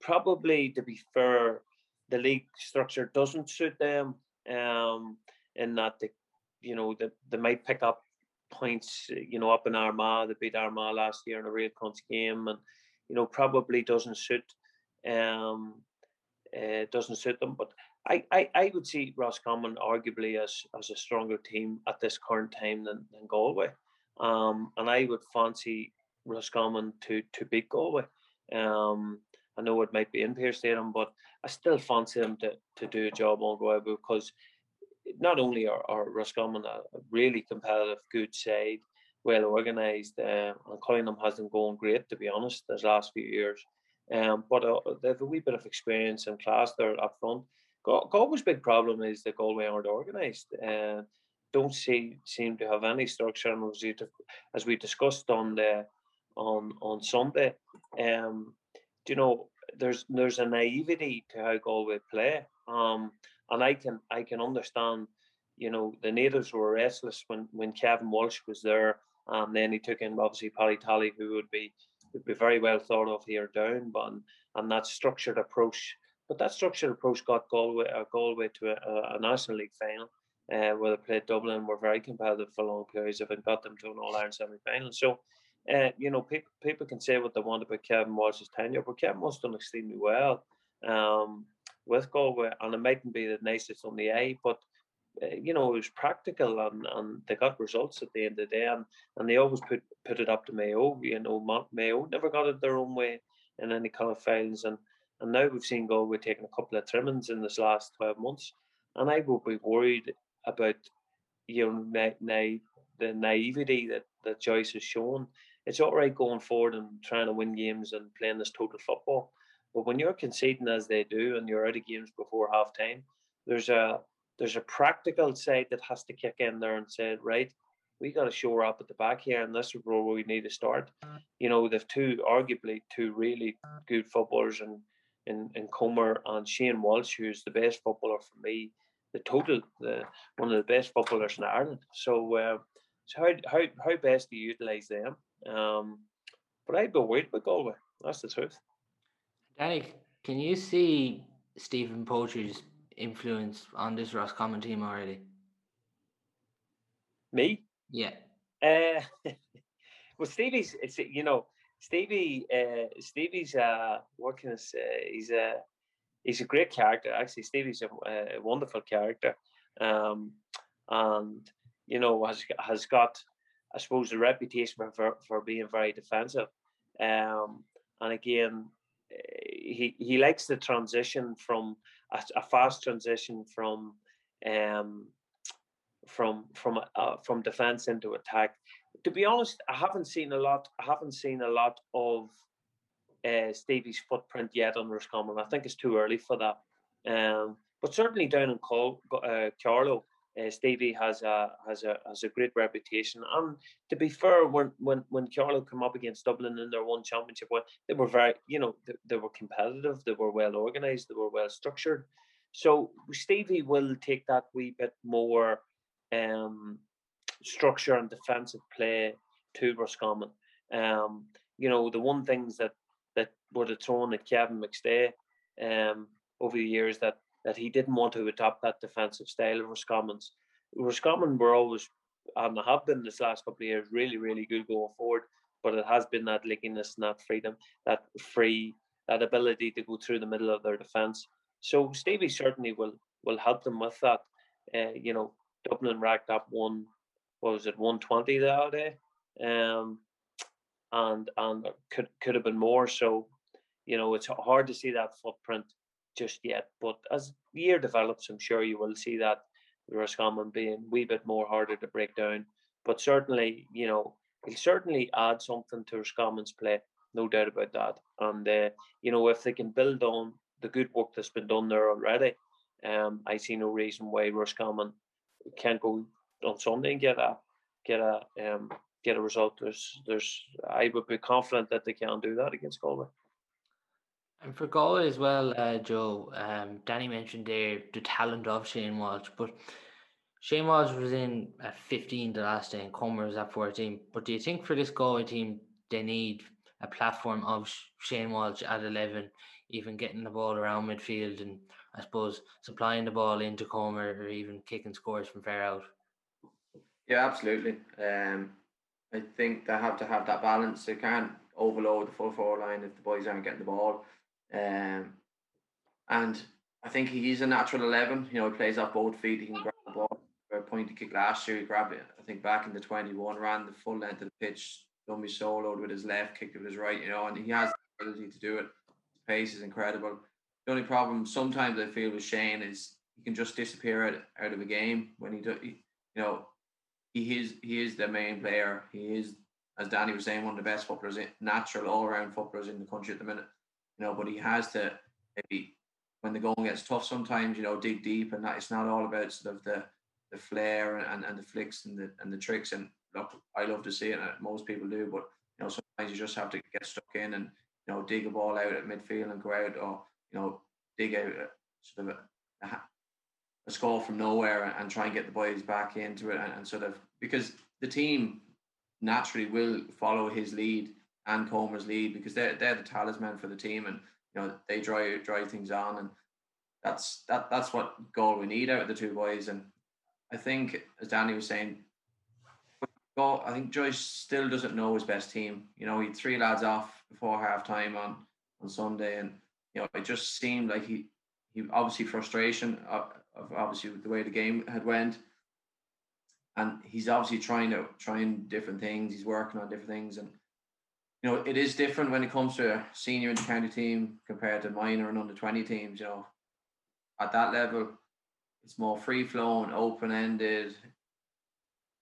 probably, to be fair, the league structure doesn't suit them um, in that they, you know, they, they might pick up points, you know, up in Armagh. They beat Armagh last year in a real cunts game and, you know, probably doesn't suit um, uh, doesn't suit them. But I, I, I would see Roscommon arguably as as a stronger team at this current time than, than Galway. Um, and I would fancy Roscommon to to beat Galway. Um, I know it might be in Pearse Stadium, but I still fancy them to, to do a job on Galway because not only are, are Roscommon a, really competitive, good side, well organised, uh, and Cunningham hasn't gone great to be honest. This last few years, um, but uh, they have a wee bit of experience and class there up front. Galway's big problem is that Galway aren't organised. Uh, don't see seem to have any structure, and as, we discussed on the on on Sunday, um, you know, there's there's a naivety to how Galway play, um, and I can I can understand. You know, the natives were restless when when Kevin Walsh was there, and then he took in obviously Paddy Tally, who would be would be very well thought of here down, but and that structured approach. But that structured approach got Galway, uh, Galway to a, a, National League final, uh, where they played Dublin, were very competitive for long periods of it, got them to an All Ireland semi final. So, uh, you know, people people can say what they want about Kevin Walsh's tenure, but Kevin Walsh done extremely well um, with Galway, and it mightn't be the nicest on the eye, but uh, you know, it was practical and, and they got results at the end of the day. And, and they always put, put it up to Mayo. You know, Mayo never got it their own way in any kind of finals. And, and now we've seen Galway taking a couple of trimmings in this last 12 months. And I would be worried about, you know, na- the naivety that, that Joyce has shown. It's all right going forward and trying to win games and playing this total football. But when you're conceding as they do and you're out of games before half time, there's a there's a practical side that has to kick in there and say, right, we got to shore up at the back here, and this is where we need to start. You know, they've two, arguably two really good footballers, and in, in Comer and Shane Walsh, who's the best footballer for me, the total, the one of the best footballers in Ireland. So, uh, so how how how best do you utilize them? Um, but I'd be worried about Galway. That's the truth. Danny, can you see Stephen Poacher's influence on this Roscommon team already? Me? Yeah. Uh, well, Stevie's, it's, you know, Stevie, uh, Stevie's, uh, what can I say? He's a, he's a great character. Actually, Stevie's a, a wonderful character. Um, and, you know, has, has got, I suppose, a reputation for, for being very defensive. Um, and again, he, he likes the transition from a, a fast transition from um, from from uh, from defense into attack. To be honest, I haven't seen a lot. I haven't seen a lot of uh, Stevie's footprint yet on Roscommon. I think it's too early for that. Um, but certainly down in Col- uh, Carlow, uh, Stevie has a has a has a great reputation. And to be fair, when when when Carlow come up against Dublin in their one championship, well, they were very you know they, they were competitive, they were well organised, they were well structured. So Stevie will take that wee bit more um, structure and defensive play to Roscommon. Um, you know the one things that that have thrown at Kevin McStay um, over the years that that he didn't want to adopt that defensive style of Roscommon's. Roscommon were always, and have been this last couple of years, really, really good going forward. But it has been that lickiness and that freedom, that free, that ability to go through the middle of their defence. So Stevie certainly will will help them with that. Uh, you know, Dublin racked up one, what was it, one twenty the other day, um, and and could could have been more. So, you know, it's hard to see that footprint just yet. But as the year develops, I'm sure you will see that Roscommon being a wee bit more harder to break down. But certainly, you know, he'll certainly add something to Roscommon's play, no doubt about that. And uh, you know, if they can build on the good work that's been done there already, um, I see no reason why Roscommon can't go on Sunday and get a get a um, get a result. There's there's I would be confident that they can do that against Galway. And for Galway as well, uh, Joe, um, Danny mentioned there the talent of Shane Walsh, but Shane Walsh was in at 15 the last day and Comer was at 14. But do you think for this Galway team they need a platform of Shane Walsh at 11, even getting the ball around midfield and I suppose supplying the ball into Comer or even kicking scores from far out? Yeah, absolutely. Um, I think they have to have that balance. They can't overload the full forward line if the boys aren't getting the ball. Um, and I think he's a natural 11. You know, he plays off both feet. He can grab the ball. A pointy kick last year, he grabbed it. I think back in the 21, ran the full length of the pitch, me soloed with his left, kicked with his right, you know, and he has the ability to do it. His pace is incredible. The only problem sometimes I feel with Shane is he can just disappear out, out of a game when he do, you know, he is he is the main player. He is, as Danny was saying, one of the best footballers, natural all around footballers in the country at the minute know, but he has to maybe when the going gets tough sometimes, you know, dig deep and that it's not all about sort of the the flair and, and the flicks and the and the tricks. And look, I love to see it and most people do, but you know, sometimes you just have to get stuck in and you know, dig a ball out at midfield and go out or, you know, dig out a, sort of a, a, a score from nowhere and, and, try and get the boys back into it and, and sort of because the team naturally will follow his lead and Comer's lead because they're they're the talisman for the team and you know they drive drive things on and that's that that's what goal we need out of the two boys. And I think as Danny was saying goal I think Joyce still doesn't know his best team. You know he had three lads off before half time on on Sunday and you know it just seemed like he he obviously frustration of, of obviously the way the game had went. And he's obviously trying to trying different things he's working on different things and you know, it is different when it comes to a senior county team compared to minor and under 20 teams. You know, at that level, it's more free flowing, open ended.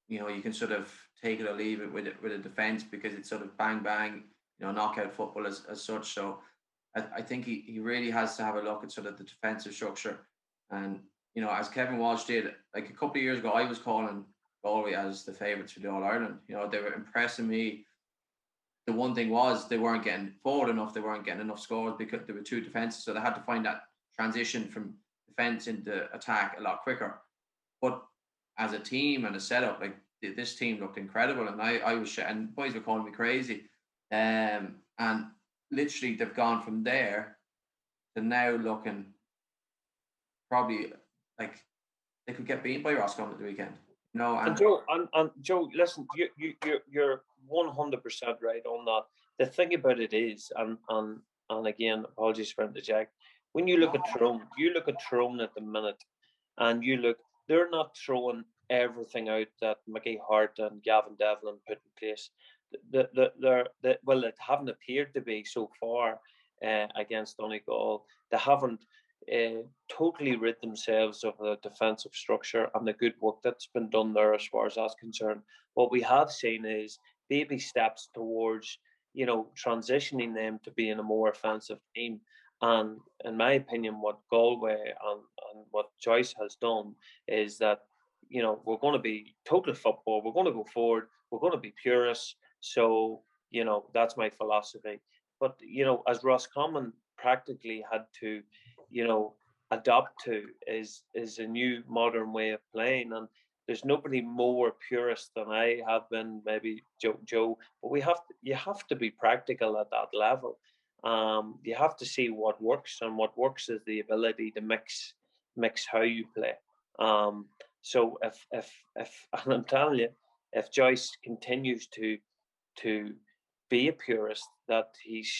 You know, you can sort of take it or leave it with it with a defense because it's sort of bang bang, you know, knockout football as, as such. So I, I think he, he really has to have a look at sort of the defensive structure. And, you know, as Kevin Walsh did, like a couple of years ago, I was calling Galway as the favourites for the All Ireland. You know, they were impressing me the one thing was they weren't getting forward enough. They weren't getting enough scores because there were two defenses, so they had to find that transition from defense into attack a lot quicker. But as a team and a setup, like this team looked incredible, and I, I was and boys were calling me crazy, um, and literally they've gone from there to now looking probably like they could get beaten by Roscommon at the weekend. No, and, and Joe, and, and Joe, listen, you you you're you're one hundred percent right on that. The thing about it is, and and and again, apologies for interject. When you look at Tyrone, you look at Tyrone at the minute, and you look, they're not throwing everything out that Mickey Harte and Gavin Devlin put in place. The, the, they're, the, well, it haven't appeared to be so far uh, against Donegal. They haven't uh, totally rid themselves of the defensive structure and the good work that's been done there as far as that's concerned. What we have seen is baby steps towards, you know, transitioning them to being a more offensive team. And in my opinion, what Galway and, and what Joyce has done is that, you know, we're going to be total football. We're going to go forward. We're going to be purists. So, you know, that's my philosophy. But, you know, as Roscommon practically had to you know adopt to is is a new modern way of playing and there's nobody more purist than I have been, maybe Joe. Joe, but we have to, you have to be practical at that level. Um, you have to see what works, and what works is the ability to mix mix how you play. Um, so if if if and I'm telling you, if Joyce continues to to be a purist, that he's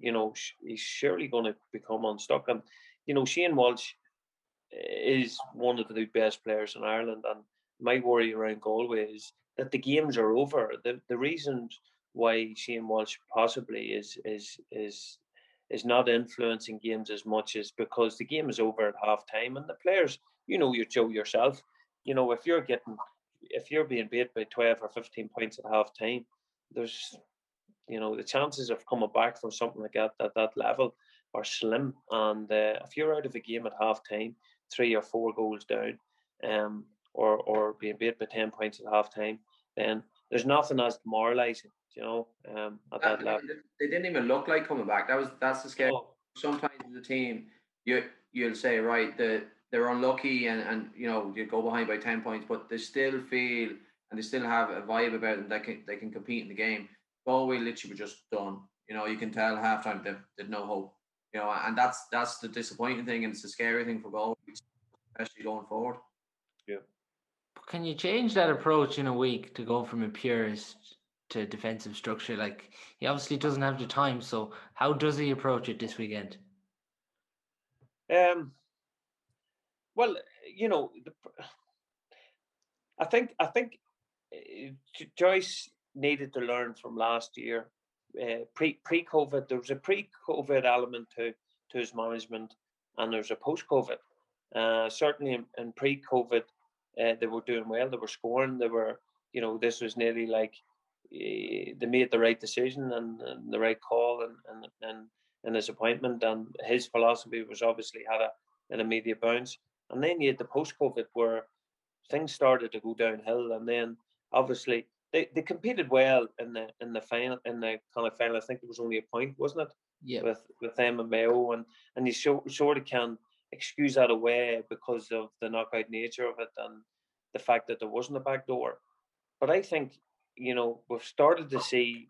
you know he's surely going to become unstuck. And you know Shane Walsh is one of the best players in Ireland, and my worry around Galway is that the games are over. The the reasons why Shane Walsh possibly is is is is not influencing games as much is because the game is over at half time and the players, you know, your Joe yourself, you know, if you're getting if you're being beat by 12 or 15 points at half time, there's, you know, the chances of coming back from something like that at that level are slim. And uh, if you're out of a game at half time, three or four goals down, um, or or being beat by 10 points at half time, then there's nothing as demoralizing, you know, um, at that, that level. They didn't even look like coming back. That was that's the scary. Oh. Sometimes the team, you you'll say right the they're unlucky and, and you know you go behind by ten points, but they still feel and they still have a vibe about them that can they can compete in the game. Galway literally were just done. You know, you can tell halftime they they've no hope. You know, and that's that's the disappointing thing and it's the scary thing for Galway, especially going forward. Yeah. Can you change that approach in a week to go from a purist to defensive structure? Like he obviously doesn't have the time, so how does he approach it this weekend? Um, well, you know, the, I think I think eh, Joyce needed to learn from last year. Uh, pre pre COVID, there was a pre COVID element to to his management, and there's a post COVID. Uh, certainly, in, in pre COVID, uh, they were doing well. They were scoring. They were, you know, this was nearly like uh, they made the right decision and, and the right call and and and in his appointment. And his philosophy was obviously had a an immediate bounce. And then you had the post COVID where things started to go downhill, and then obviously they, they competed well in the in the final in the kind of final. I think it was only a point, wasn't it? Yeah. With with them and Mayo, and and you so, sort of can excuse that away because of the knockout nature of it and the fact that there wasn't a back door. But I think you know we've started to see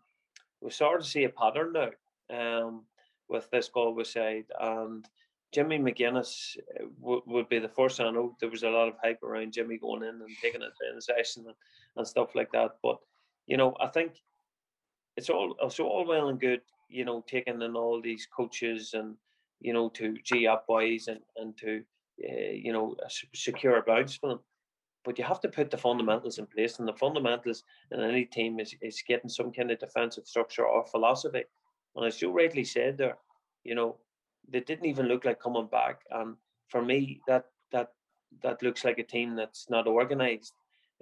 we've started to see a pattern now um, with this Galway side, and Jimmy McGuinness uh, w- would be the first. I know there was a lot of hype around Jimmy going in and taking it in session and, and stuff like that. But you know, I think it's all it's all well and good, you know, taking in all these coaches and you know to G up boys and and to uh, you know secure a bounce for them. But you have to put the fundamentals in place, and the fundamentals in any team is, is getting some kind of defensive structure or philosophy. And as you rightly said there, you know, they didn't even look like coming back. And for me, that that that looks like a team that's not organised,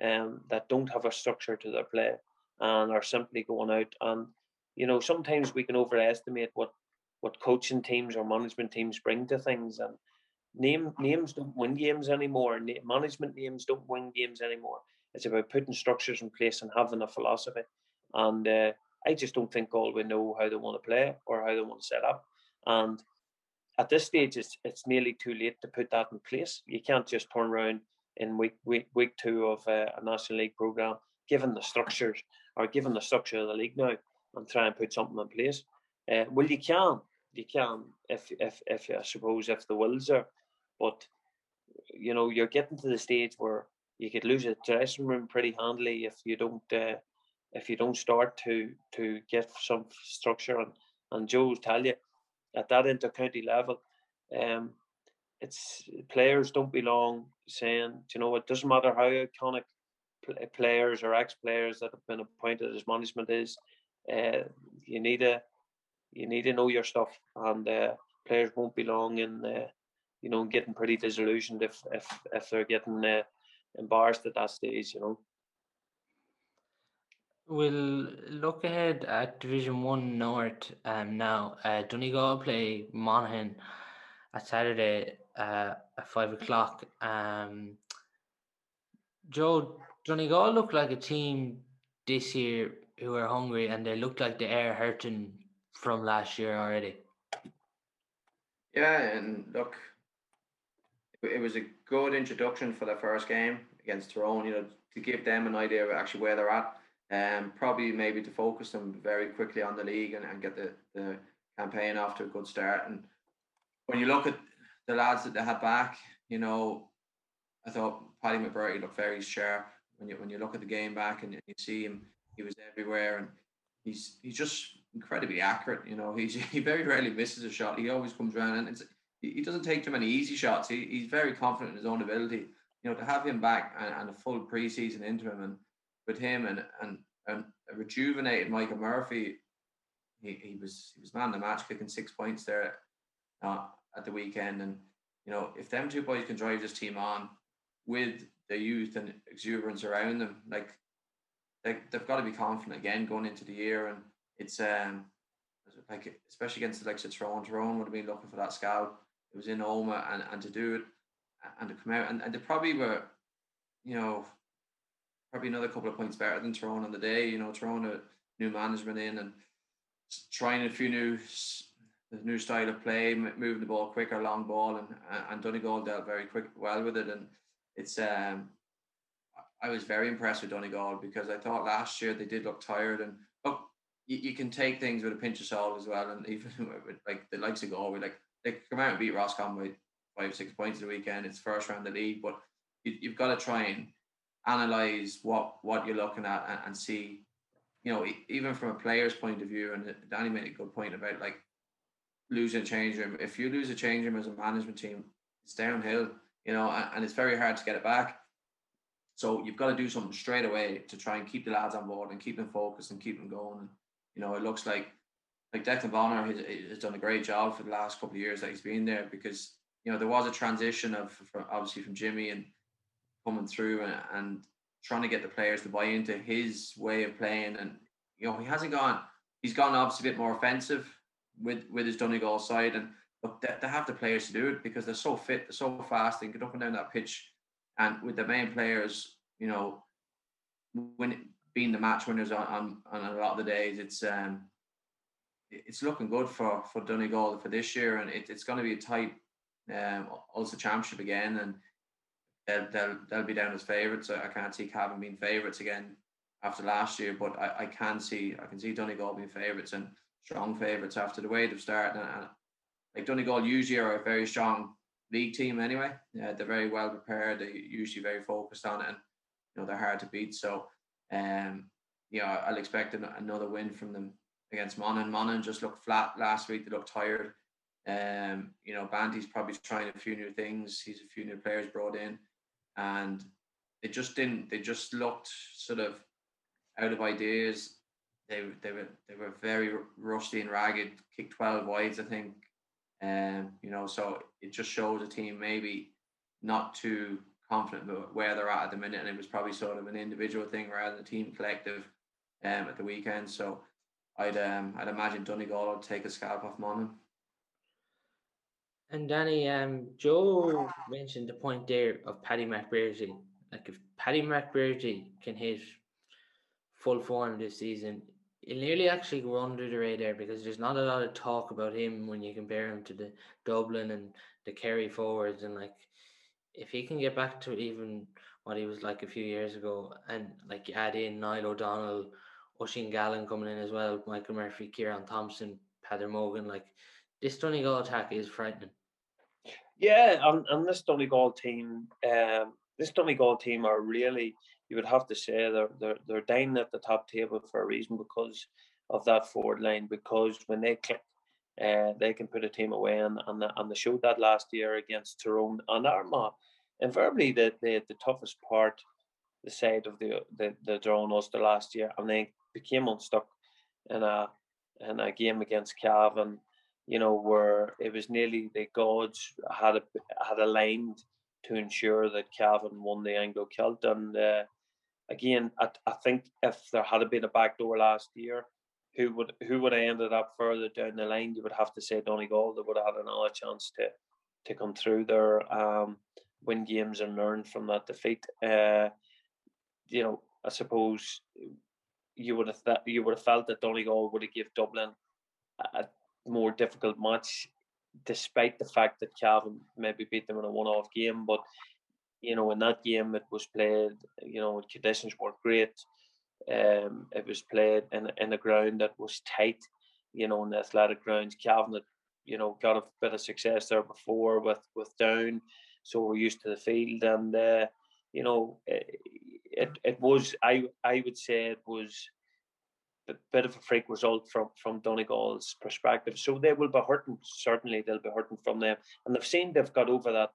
um, that don't have a structure to their play, and are simply going out. And you know, sometimes we can overestimate what what coaching teams or management teams bring to things. And name names don't win games anymore. management names don't win games anymore. It's about putting structures in place and having a philosophy. And uh, I just don't think Galway know how they want to play or how they want to set up. And at this stage, it's it's nearly too late to put that in place. You can't just turn around in week week week two of uh, a national league program, given the structures or given the structure of the league now, and try and put something in place. Uh, well, you can, you can, if if if I suppose if the wills are, but you know you're getting to the stage where you could lose a dressing room pretty handily if you don't uh, if you don't start to to get some structure and and Joe will tell you at that inter-county level, um, it's players don't belong saying, you know, it doesn't matter how iconic players or ex-players that have been appointed as management is, uh, you need to you need to know your stuff, and uh, players won't belong in, uh, you know, getting pretty disillusioned if if if they're getting uh, embarrassed at that stage, you know. We'll look ahead at Division One North um, now. Uh, Donegal play Monaghan at Saturday uh, at five o'clock. Um, Joe, Donegal look like a team this year who are hungry, and they look like they are hurting from last year already. Yeah, and look, it was a good introduction for the first game against Tyrone. You know, to give them an idea of actually where they're at um, probably maybe to focus them very quickly on the league and, and get the, the campaign off to a good start. And when you look at the lads that they had back, you know, I thought Paddy McBrearty looked very sharp. When you when you look at the game back and you see him, he was everywhere, and he's he's just incredibly accurate. You know, he's he very rarely misses a shot. He always comes around, and he doesn't take too many easy shots. He, he's very confident in his own ability. You know, to have him back and, and a full preseason into him and with him and and and rejuvenated Michael Murphy. He, he was he was man the match, kicking six points there uh, at the weekend, and you know if them two boys can drive this team on, with the youth and exuberance around them. Like they they've got to be confident again going into the year, and it's um like especially against the likes of Tyrone. Tyrone would have been looking for that scout. It was in Omagh, and and to do it and to come out and, and they probably were, you know, probably another couple of points better than Tyrone on the day. You know, Tyrone a new management in and trying a few new new style of play, moving the ball quicker, long ball, and and Donegal dealt very quick well with it. And it's um, I was very impressed with Donegal because I thought last year they did look tired and you, can take things with a pinch of salt as well. And even with like the likes of Galway, like they come out and beat Roscommon by five six points in the weekend. It's first round of the league, but you, you've got to try and analyze what what you're looking at and, and see you know, even from a player's point of view, and Danny made a good point about like losing a change room. If you lose a change room as a management team, it's downhill, you know, and it's very hard to get it back. So you've got to do something straight away to try and keep the lads on board and keep them focused and keep them going. And, you know, it looks like like Declan Bonner has, has done a great job for the last couple of years that he's been there because you know there was a transition of from, obviously from Jimmy and coming through and, and trying to get the players to buy into his way of playing. And you know he hasn't gone he's gone obviously a bit more offensive with with his Donegal side, and look, they, they have the players to do it because they're so fit, they're so fast, they can get up and down that pitch, and with the main players, you know, when being the match winners on, on, on a lot of the days, it's um it's looking good for for Donegal for this year, and it, it's going to be a tight um also championship again, and they'll they'll, they'll be down as favourites. I can't see Cavan being favourites again after last year, but I, I can see I can see Donegal being favourites, and strong favourites after the way they've started. And, and like Donegal usually are a very strong league team anyway. Yeah, they're very well prepared. They're usually very focused on it, and you know they're hard to beat. So, um, yeah, I'll expect an, another win from them against Monaghan. Monaghan just looked flat last week. They looked tired. Um, you know, Banty's probably trying a few new things. He's a few new players brought in, and it just didn't. They just looked sort of out of ideas they they were they were very rusty and ragged. Kicked twelve wides, I think. Um, you know, so it just shows a team maybe not too confident about where they're at at the minute, and it was probably sort of an individual thing rather than a team collective um, at the weekend. So I'd um, I'd imagine Donegal would take a scalp off Monaghan. And Danny, um, Joe mentioned the point there of Paddy McBrearty. Like if Paddy McBrearty can hit full form this season, he'll nearly actually go under the radar because there's not a lot of talk about him when you compare him to the Dublin and the Kerry forwards and like if he can get back to even what he was like a few years ago and like you add in Niall O'Donnell, Oisín Gallen coming in as well, Michael Murphy, Kieran Thompson, Peadar Mogan, like this Donegal attack is frightening. Yeah, and, and this Donegal team, um, this Donegal team are really you would have to say they're they're they're down at the top table for a reason because of that forward line. Because when they click, uh, they can put a team away, and and, and they showed that last year against Tyrone and Armagh. Invariably, the, the the toughest part, the side of the the the Tyrone the last year, and they became unstuck in a in a game against Cavan. You know, where it was nearly the gods had a, had aligned to ensure that Cavan won the Anglo Celt, and uh, again, I, I think if there had been a backdoor last year, who would who would have ended up further down the line? You would have to say Donegal. They would have had another chance to to come through there, um, win games and learn from that defeat. Uh, you know, I suppose you would have th- you would have felt that Donegal would have given Dublin a more difficult match, despite the fact that Cavan maybe beat them in a one-off game. But you know, in that game it was played, you know, conditions were great. Um, it was played in in a ground that was tight, you know, in the athletic grounds. Cavan had, you know, got a bit of success there before with with Down, so we're used to the field, and uh, you know, it it was I I would say it was bit of a freak result from from Donegal's perspective. So they will be hurting. Certainly, they'll be hurting from them, and they've seen they've got over that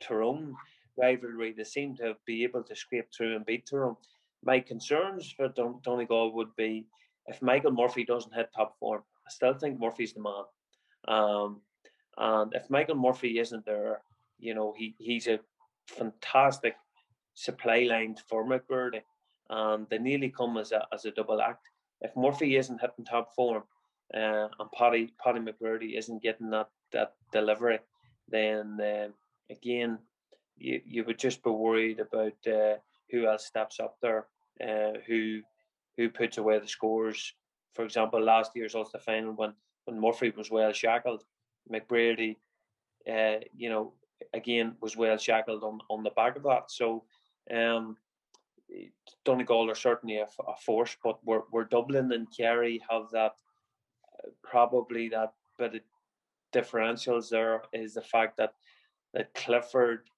Tyrone rivalry, they seem to be able to scrape through and beat Tyrone. My concerns for Don- Donegal would be if Michael Murphy doesn't hit top form. I still think Murphy's the man. Um, and if Michael Murphy isn't there, you know, he, he's a fantastic supply line for McBrearty, and they nearly come as a as a double act. If Murphy isn't hitting top form, uh, and Paddy Paddy McBrearty isn't getting that that delivery, then uh, again, you you would just be worried about uh, who else steps up there, uh, who who puts away the scores. For example, last year's Ulster final when when Murphy was well shackled, McBrearty, uh, you know, again was well shackled on on the back of that. So. Um, Donegal are certainly a, a, force, but we're, we're Dublin and Kerry have that uh, probably that bit of differentials there is the fact that that Clifford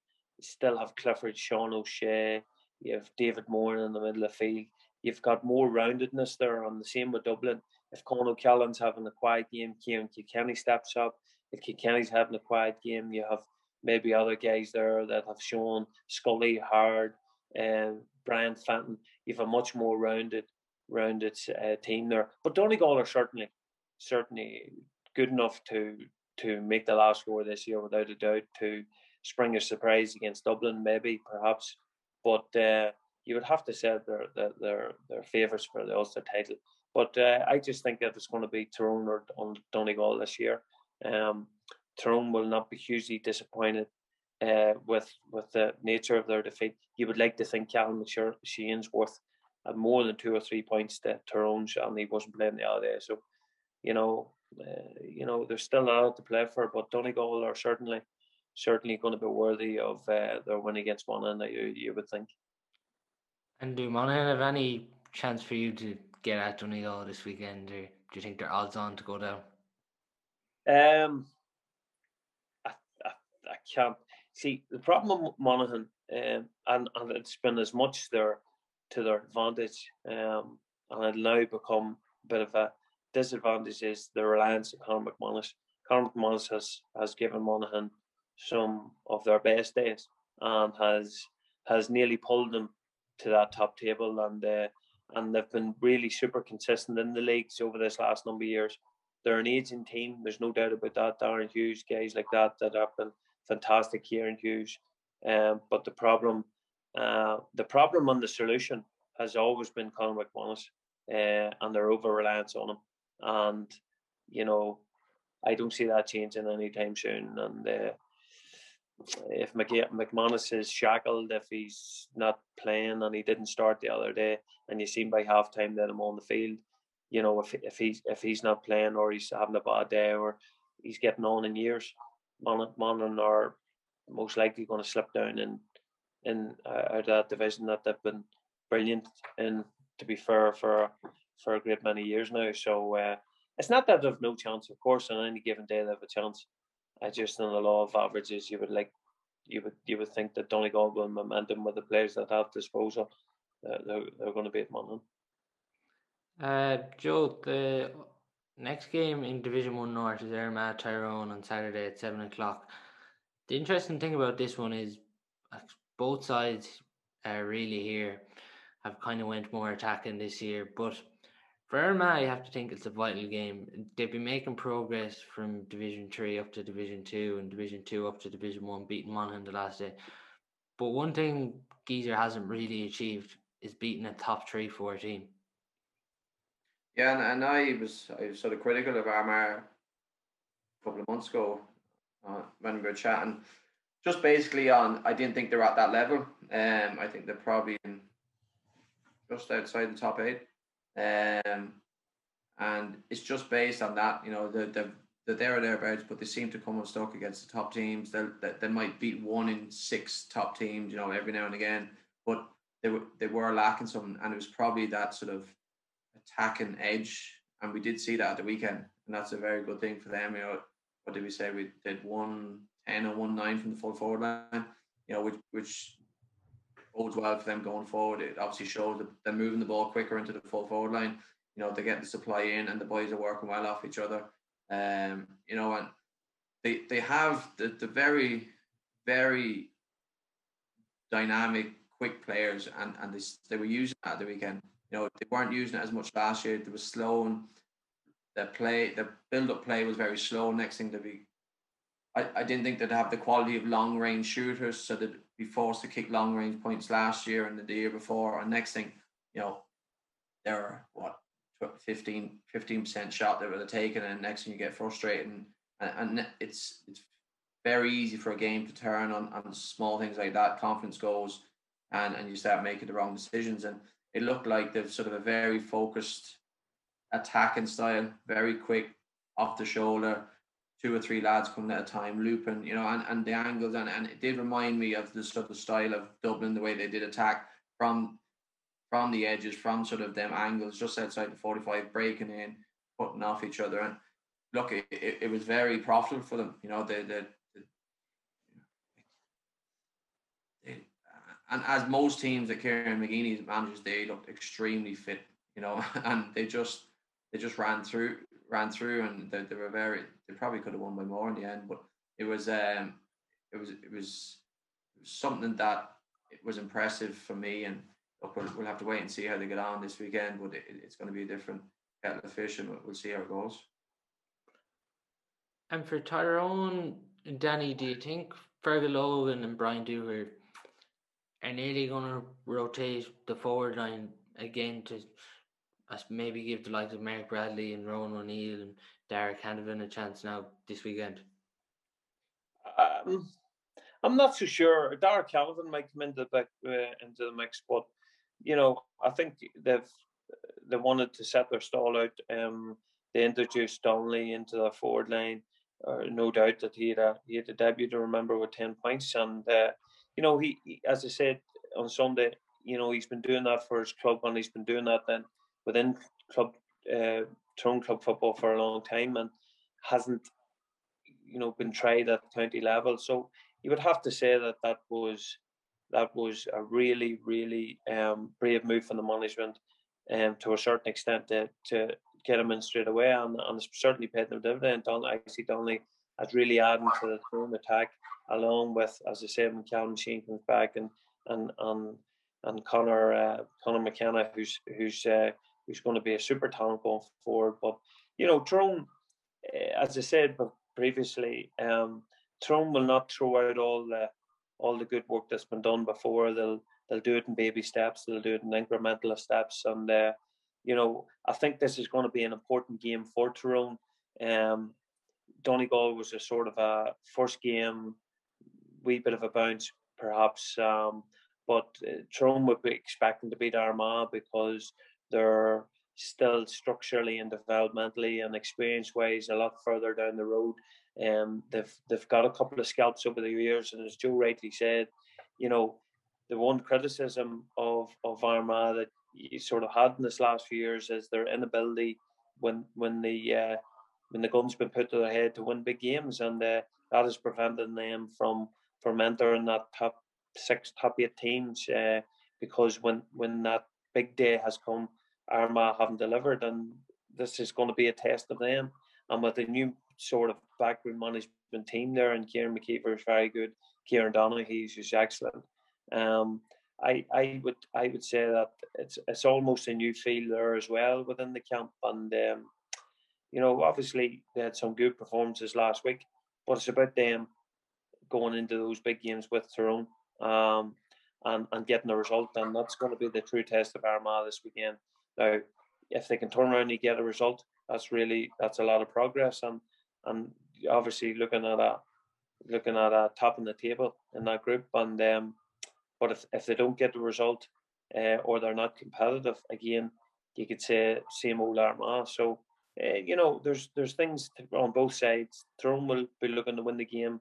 still have Clifford, Sean O'Shea, you have David Moran in the middle of field. You've got more roundedness there, on the same with Dublin. If Con O'Callaghan's having a quiet game, Ciarán Kilkenny steps up. If Kilkenny's having a quiet game, you have maybe other guys there that have shown Scully, Hard, um, Brian Fenton. You've a much more rounded, rounded uh, team there. But Donegal are certainly, certainly good enough to to make the last score this year without a doubt. To spring a surprise against Dublin, maybe perhaps, but uh, you would have to say they're they're they're, they're favourites for the Ulster title. But uh, I just think that it's going to be Tyrone or Donegal this year. Um, Tyrone will not be hugely disappointed uh, with with the nature of their defeat. You would like to think Cathal McShane's worth uh, more than two or three points to Tyrone's, and he wasn't playing the other day. So, you know, uh, you know, there's still a lot to play for, but Donegal are certainly certainly going to be worthy of uh, their win against Monaghan. You you would think. And do Monaghan have any chance for you to get at Donegal this weekend, or do you think they're odds on to go down? Um, I, I, I can't see the problem with Monaghan, um, and and it's been as much their to their advantage, um, and it now become a bit of a disadvantage is the reliance on Conor McManus. Conor McManus has has given Monaghan some of their best days and has has nearly pulled them to that top table and uh, and they've been really super consistent in the leagues over this last number of years. They're an aging team. There's no doubt about that. Darren Hughes, guys like that that have been fantastic Kieran Hughes. Um, but the problem, uh, the problem and the solution has always been Conor McManus uh, and their over reliance on him. And you know, I don't see that changing anytime soon. And uh, if McManus is shackled, if he's not playing and he didn't start the other day, and you seen by half time that I'm on the field, you know, if if he's if he's not playing or he's having a bad day or he's getting on in years, Monaghan are most likely going to slip down in in uh, out that division that they've been brilliant in. To be fair, for for a great many years now, so uh, it's not that they've no chance. Of course, on any given day they have a chance I just in the law of averages, you would like you would you would think that Donegal will momentum with the players that have disposal, uh, they're, they're going to beat Monaghan. Uh, Joe, the next game in Division One North is Armagh Tyrone on Saturday at seven o'clock. The interesting thing about this one is uh, both sides are really here have kind of went more attacking this year, but for Armagh, you have to think it's a vital game. They've been making progress from Division Three up to Division Two and Division Two up to Division One, beating Monaghan the last day. But one thing Geezer hasn't really achieved is beating a top three four team. Yeah, and, and I was I was sort of critical of Armagh a couple of months ago uh, when we were chatting. Just basically on, I didn't think they're at that level. Um, I think they're probably in just outside the top eight. Um, and it's just based on that, you know, the the they're thereabouts, but they seem to come unstuck against the top teams. They they might beat one in six top teams, you know, every now and again. But they were they were lacking some, and it was probably that sort of attacking edge. And we did see that at the weekend, and that's a very good thing for them. You know, what did we say? We did one ten or one nine from the full forward line. You know, which which bodes well for them going forward. It obviously shows that they're moving the ball quicker into the full forward line. You know, they get the supply in and the boys are working well off each other. Um, you know, and they they have the, the very, very dynamic, quick players and, and they, they were using that at the weekend. You know, they weren't using it as much last year. They were slow and the play the build up play was very slow. Next thing to be I, I didn't think they'd have the quality of long range shooters, so they'd be forced to kick long range points last year and the year before. And next thing, you know, they're what 15 percent shot they were taking, and next thing you get frustrated, and, and it's it's very easy for a game to turn on on small things like that. Confidence goes, and and you start making the wrong decisions. And it looked like they've sort of a very focused attacking style, very quick, off the shoulder, two or three lads coming at a time, looping, you know, and, and the angles. And, and it did remind me of the sort of style of Dublin, the way they did attack from from the edges, from sort of them angles just outside the 45, breaking in, putting off each other. And look, it, it, was very profitable for them. You know, the, the, the and as most teams that Kieran McGeeney's managers, they looked extremely fit, you know, and they just they just ran through ran through and they, they were very they probably could have won by more in the end, but it was um it was it was, something that it was impressive for me and look, we'll, we'll have to wait and see how they get on this weekend, but it, it's going to be a different kettle of fish and we'll, see how it goes. And for Tyrone, Danny, do you think Fergal Logan and Brian Dooher are nearly going to rotate the forward line again to maybe give the likes of Mark Bradley and Ronan O'Neill and Darragh Canavan a chance now this weekend? Um, I'm not so sure. Darragh Canavan might come into the uh, into the mix, but you know, I think they've they wanted to set their stall out. Um, they introduced Donnelly into the forward line. Uh, no doubt that he had a he had a debut to remember with ten points, and uh, you know he, he, as I said on Sunday, you know he's been doing that for his club, and he's been doing that then within club uh, Tyrone club football for a long time, and hasn't you know been tried at county level. So you would have to say that that was that was a really, really um, brave move from the management um, to a certain extent to, to get him in straight away. And, and certainly paid them dividend. Don, I see Donnelly as really adding to the Tyrone attack, along with, as I said, when Sheen comes back and and and and Conor uh, Conor McKenna, who's who's uh, who's going to be a super talent going forward. But you know, Tyrone, uh, as I said previously, um, will not throw out all the all the good work that's been done before. They'll they'll do it in baby steps. They'll do it in incremental steps, and uh, you know I think this is going to be an important game for Tyrone. Um, Donegal was a sort of a first game, wee bit of a bounce perhaps, um, but uh, Tyrone would be expecting to beat Armagh because they're still structurally and developmentally and experience wise a lot further down the road. Um, they've they've got a couple of scalps over the years, and as Joe rightly said, you know, the one criticism of of Armagh that you sort of had in this last few years is their inability when when the uh, when the gun's been put to their head to win big games, and uh, that is preventing them from from entering that top six, top eight teams. Uh, because when when that big day has come, Armagh haven't delivered, and this is going to be a test of them. And with the new sort of backroom management team there, and Ciaran McKeever is very good. Kieran Donaghy's is excellent. Um, I, I would I would say that it's it's almost a new feel there as well within the camp, and um, you know obviously they had some good performances last week, but it's about them going into those big games with Tyrone um, and and getting the result, and that's going to be the true test of Armagh this weekend. Now, if they can turn around and get a result, that's really that's a lot of progress, and and obviously looking at a looking at a top in the table in that group. And um, but if if they don't get the result uh, or they're not competitive again, you could say same old Armagh. So uh, you know, there's there's things on both sides. Tyrone will be looking to win the game,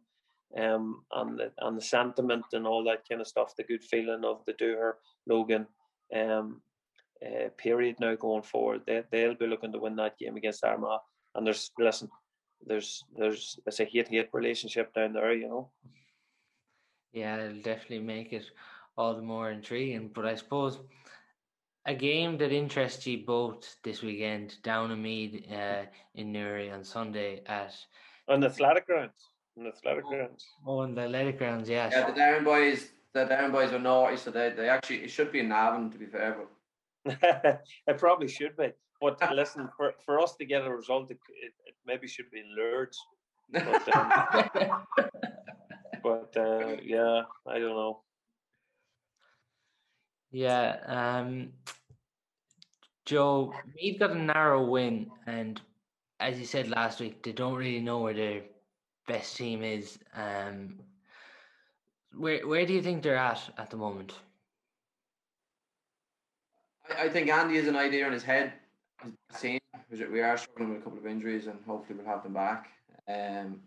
um, and the and the sentiment and all that kind of stuff, the good feeling of the Dooher Logan, um, uh, period now going forward. They they'll be looking to win that game against Armagh. And there's listen, there's there's it's a hate hate relationship down there, you know. Yeah, it'll definitely make it all the more intriguing. But I suppose a game that interests you both this weekend down in Mead uh, in Newry on Sunday at on the athletic grounds. On the athletic grounds. Oh, on the athletic grounds, yes. Yeah, the Down boys the Down boys are naughty, so they, they actually it should be in Navan to be fair, but it probably should be. But listen, for, for us to get a result, it, it, it maybe should be in Lourdes. But, um, but uh, yeah, I don't know. Yeah, um, Joe, Meath got a narrow win, and as you said last week, they don't really know where their best team is. Um, where where do you think they're at at the moment? I, I think Andy has an idea in his head. Same, we are struggling with a couple of injuries, and hopefully we'll have them back. Um,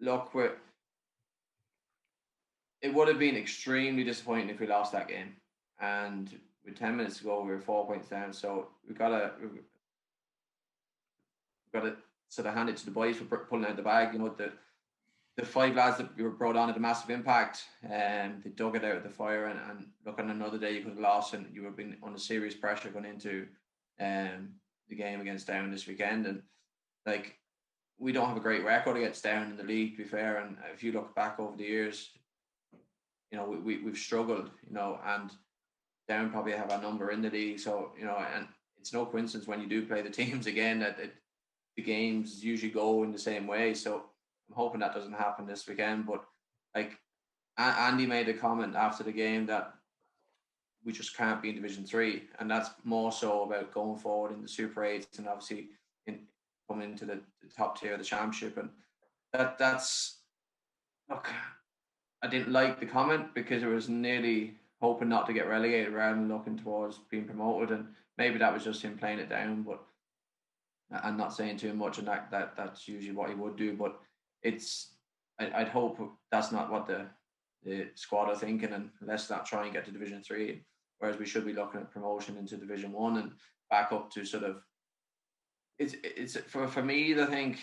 look, we're, it would have been extremely disappointing if we lost that game. And with ten minutes to go, we were four points down. So we've got to we've got to sort of hand it to the boys for pulling out the bag. You know the the five lads that were brought on had a massive impact. and um, they dug it out of the fire, and, and look, on another day you could have lost, and you would have been under serious pressure going into um, the game against Down this weekend. And like, we don't have a great record against Down in the league, to be fair. And if you look back over the years, you know, we, we, we've struggled, you know, and Down probably have a number in the league. So, you know, and it's no coincidence when you do play the teams again that it, the games usually go in the same way. So I'm hoping that doesn't happen this weekend. But like Andy made a comment after the game that we just can't be in Division Three, and that's more so about going forward in the Super Eights and obviously in coming into the, the top tier of the Championship. And that that's look, I didn't like the comment because it was nearly hoping not to get relegated rather than looking towards being promoted. And maybe that was just him playing it down, but and not saying too much. And that, that that's usually what he would do. But it's I, would hope that's not what the the squad are thinking, and let's not try and get to Division Three. Whereas we should be looking at promotion into Division One and back up to sort of. It's it's for for me. I think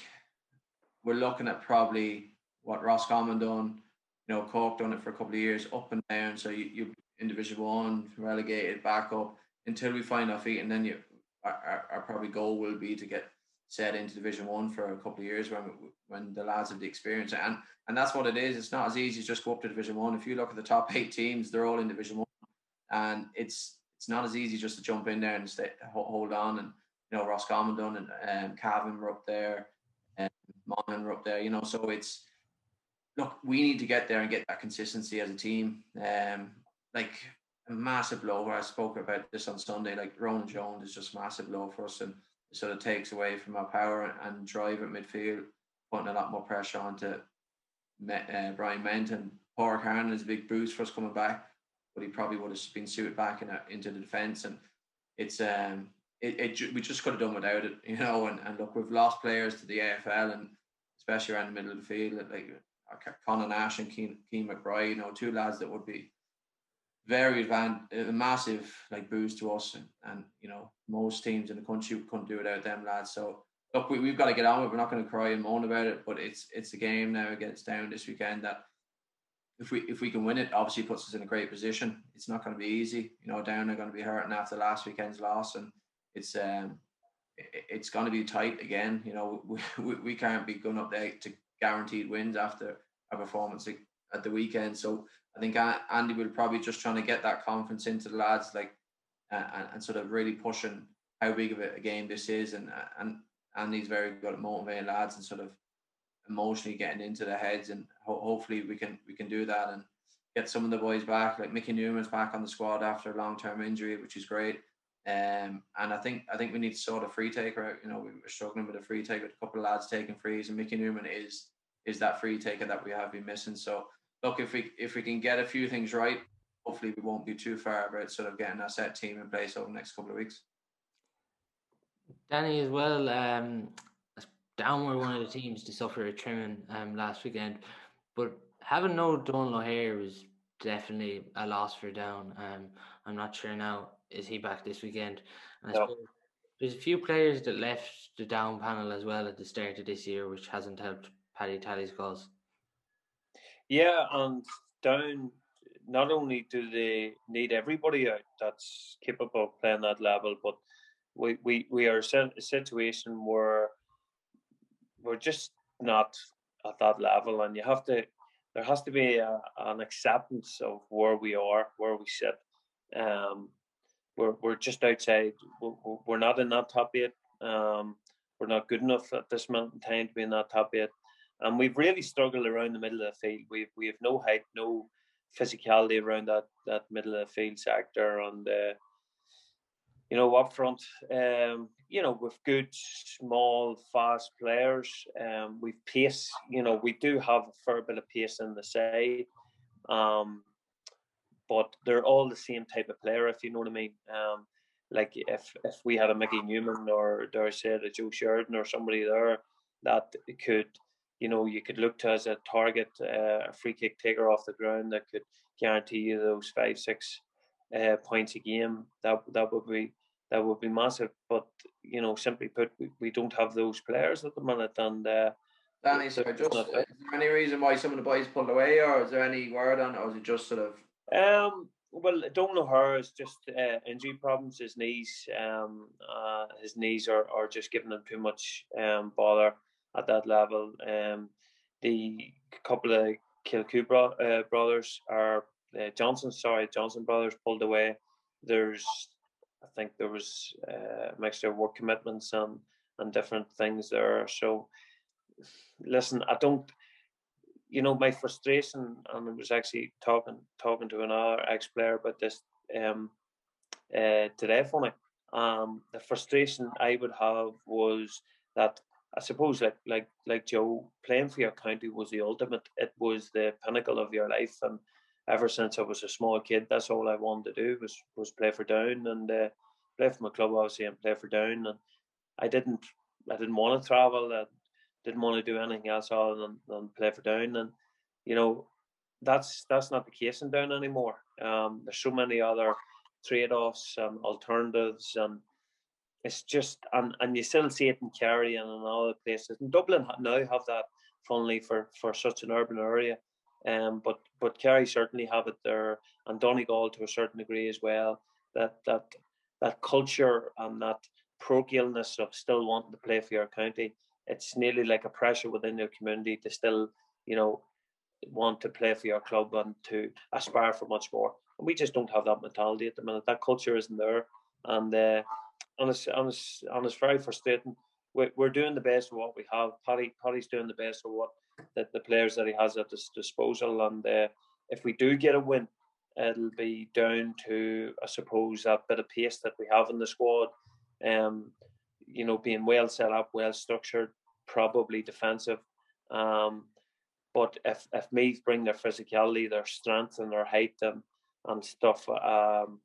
we're looking at probably what Roscommon done. You know, Cork done it for a couple of years, up and down. So you you in Division One, relegated back up until we find our feet, and then you our, our, probably goal will be to get set into Division One for a couple of years when when the lads have the experience, and and that's what it is. It's not as easy as just go up to Division One. If you look at the top eight teams, they're all in Division One, and it's it's not as easy just to jump in there and stay hold on. And you know, Roscommon done and um, Cavan were up there, and Monaghan were up there. You know, so it's look, we need to get there and get that consistency as a team. Um, like a massive blow. I spoke about this on Sunday. Like Ronan Jones is just massive blow for us, and it sort of takes away from our power and drive at midfield, putting a lot more pressure onto uh, Bryan Menton. Paul Carnan is a big boost for us coming back, but he probably would have been suited back in a, into the defence, and it's um it, it we just could have done without it, you know. And, and look, we've lost players to the AFL, and especially around the middle of the field, like Conor Nash and Cian, Cian McBride, you know, two lads that would be very advanced, a massive like boost to us, and, and you know most teams in the country couldn't do without them lads. So look, we, we've got to get on with. it. We're not going to cry and moan about it, but it's it's a game now against Down this weekend that if we if we can win it, obviously puts us in a great position. It's not going to be easy. You know, Down are going to be hurting after last weekend's loss, and it's um it's going to be tight again. You know, we, we, we can't be going up there to guaranteed wins after a performance at the weekend. So I think Andy will probably just trying to get that confidence into the lads, like, and, and sort of really pushing how big of a game this is, and and Andy's very good at motivating lads and sort of emotionally getting into their heads, and ho- hopefully we can we can do that and get some of the boys back. Like Mickey Newman's back on the squad after a long term injury, which is great. Um, and I think I think we need to sort of free taker out. You know, we were struggling with a free take with a couple of lads taking frees, and Mickey Newman is is that free taker that we have been missing. So look, if we if we can get a few things right, hopefully we won't be too far about sort of getting a set team in place over the next couple of weeks. Danny, as well, um, down were one of the teams to suffer a trimming um, last weekend, but having no Donal O'Hare was definitely a loss for Down. Um, I'm not sure now is he back this weekend. And no. there's a few players that left the Down panel as well at the start of this year, which hasn't helped Paddy Tally's cause. Yeah, and down not only do they need everybody out that's capable of playing that level, but we, we, we are in a situation where we're just not at that level, and you have to there has to be a, an acceptance of where we are, where we sit. Um, we're we're just outside. We're, we're not in that top eight. Um, we're not good enough at this moment in time to be in that top eight and we've really struggled around the middle of the field. We've we have no height, no physicality around that that middle of the field sector, and uh, you know up front, um, you know with good small fast players, um, we've pace. You know we do have a fair bit of pace in the side, um, but they're all the same type of player, if you know what I mean. Um, like if if we had a Mickey Newman or dare I say a Joe Sheridan or somebody there that could you know you could look to as a target, uh, a free kick taker off the ground that could guarantee you those five six uh, points a game. That that would be that would be massive. But you know, simply put, we, we don't have those players at the minute. And uh, Danny, so just is there any reason why some of the boys pulled away, or is there any word on, it, or is it just sort of? Um, well, I don't know her. It's just uh, injury problems. His knees, um, uh, his knees are, are just giving him too much um, bother at that level. Um, the couple of Kilcoo bro- uh, brothers are uh, Johnston. Sorry, Johnston brothers pulled away. There's, I think there was uh, a mixture of work commitments and and different things there. So, listen, I don't. You know, my frustration, and I was actually talking talking to another ex player about this um, uh, today for me. Um, the frustration I would have was that I suppose like like like Joe, playing for your county was the ultimate. It was the pinnacle of your life, and ever since I was a small kid, that's all I wanted to do was was play for Down and uh, play for my club, obviously, and play for Down. And I didn't I didn't want to travel. I didn't want to do anything else other than, than play for Down. And you know, that's that's not the case in Down anymore. Um, there's so many other trade offs and alternatives and it's just and and you still see it in Kerry and in other places. And Dublin now have that funnily for for such an urban area. Um, but but Kerry certainly have it there, and Donegal to a certain degree as well. That that that culture and that parochialness of still wanting to play for your county. It's nearly like a pressure within your community to still, you know, want to play for your club and to aspire for much more. And we just don't have that mentality at the minute. That culture isn't there, and uh, and it's and it's and it's very frustrating. We're, we're doing the best of what we have. Paddy Paddy's doing the best of what that the players that he has at his disposal, and uh, if we do get a win, it'll be down to I suppose that bit of pace that we have in the squad. Um, you know, being well set up, well structured, probably defensive. Um, but if if Meath bring their physicality, their strength, and their height and and stuff, um,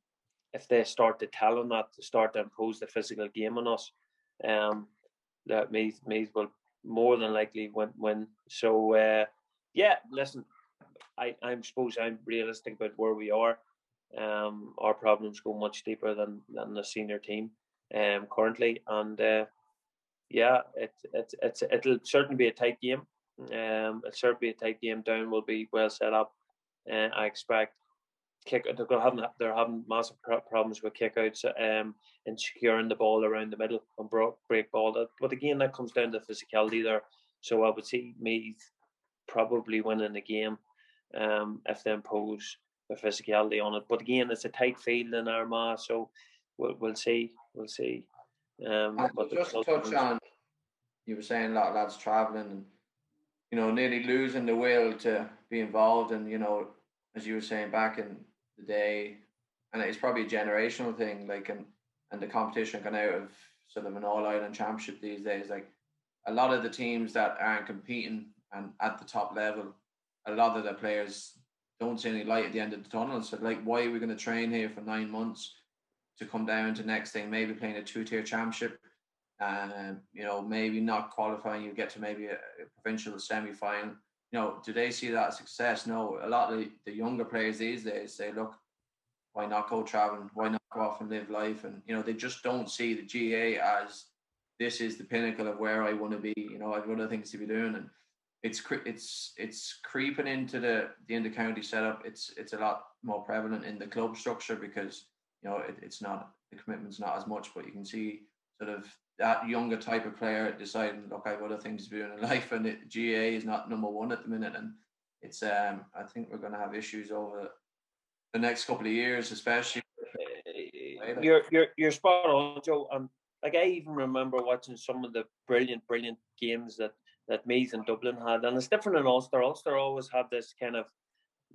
if they start to tell them that to start to impose the physical game on us, um, that Meath Meath will more than likely win. win. So uh, yeah, listen, I I suppose I'm realistic about where we are. Um, our problems go much deeper than than the senior team um, currently, and uh, yeah, it, it it's it'll certainly be a tight game. Um, it'll certainly be a tight game. Down will be well set up. Uh, I expect kick. They're having they're having massive problems with kickouts um, and securing the ball around the middle and break ball. But again, that comes down to physicality there. So I would see me probably winning the game um, if they impose the physicality on it. But again, it's a tight field in Armagh, so we'll, we'll see. We'll see. Um, but just to touch on, you were saying a lot of lads travelling and you know nearly losing the will to be involved, and you know as you were saying back in the day, and it's probably a generational thing. Like and and the competition gone out of sort of an all Ireland championship these days. Like a lot of the teams that aren't competing and at the top level, a lot of the players don't see any light at the end of the tunnel. So like, why are we going to train here for nine months to come down to next thing? Maybe playing a two tier championship. Um, you know, maybe not qualifying, you get to maybe a, a provincial semi final you know, do they see that success? No, a lot of the, younger players these days say, look, why not go traveling? Why not go off and live life? And you know, they just don't see the GA as this is the pinnacle of where I want to be. You know, I've other things to be doing, and it's it's it's creeping into the the inter county setup. It's it's a lot more prevalent in the club structure because you know it, it's not the commitment's not as much, but you can see sort of that younger type of player deciding, look, I have other things to do in life, and it, GAA is not number one at the minute, and it's um, I think we're going to have issues over the next couple of years, especially. You're you're you're spot on, Joe. Um, like I even remember watching some of the brilliant, brilliant games that that Meath and Dublin had, and it's different in Ulster. Ulster always had this kind of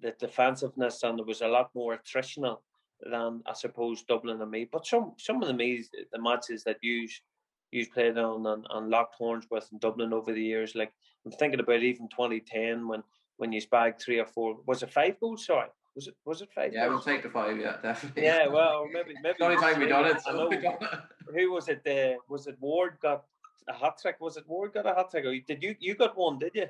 the defensiveness, and there was a lot more attritional than I suppose Dublin and Meath. But some some of the Meath the matches that you you played on and, and locked horns with in Dublin over the years, like I'm thinking about even 2010 when when you bagged three or four. Was it five goals? Sorry. Was it was it five? Yeah, goals? we'll take the five. Yeah, definitely. Yeah, well, maybe maybe. the only time we done it. So know, who was it? Uh, was it Ward got a hat trick? Was it Ward got a hat trick? Or did you you got one? Did you?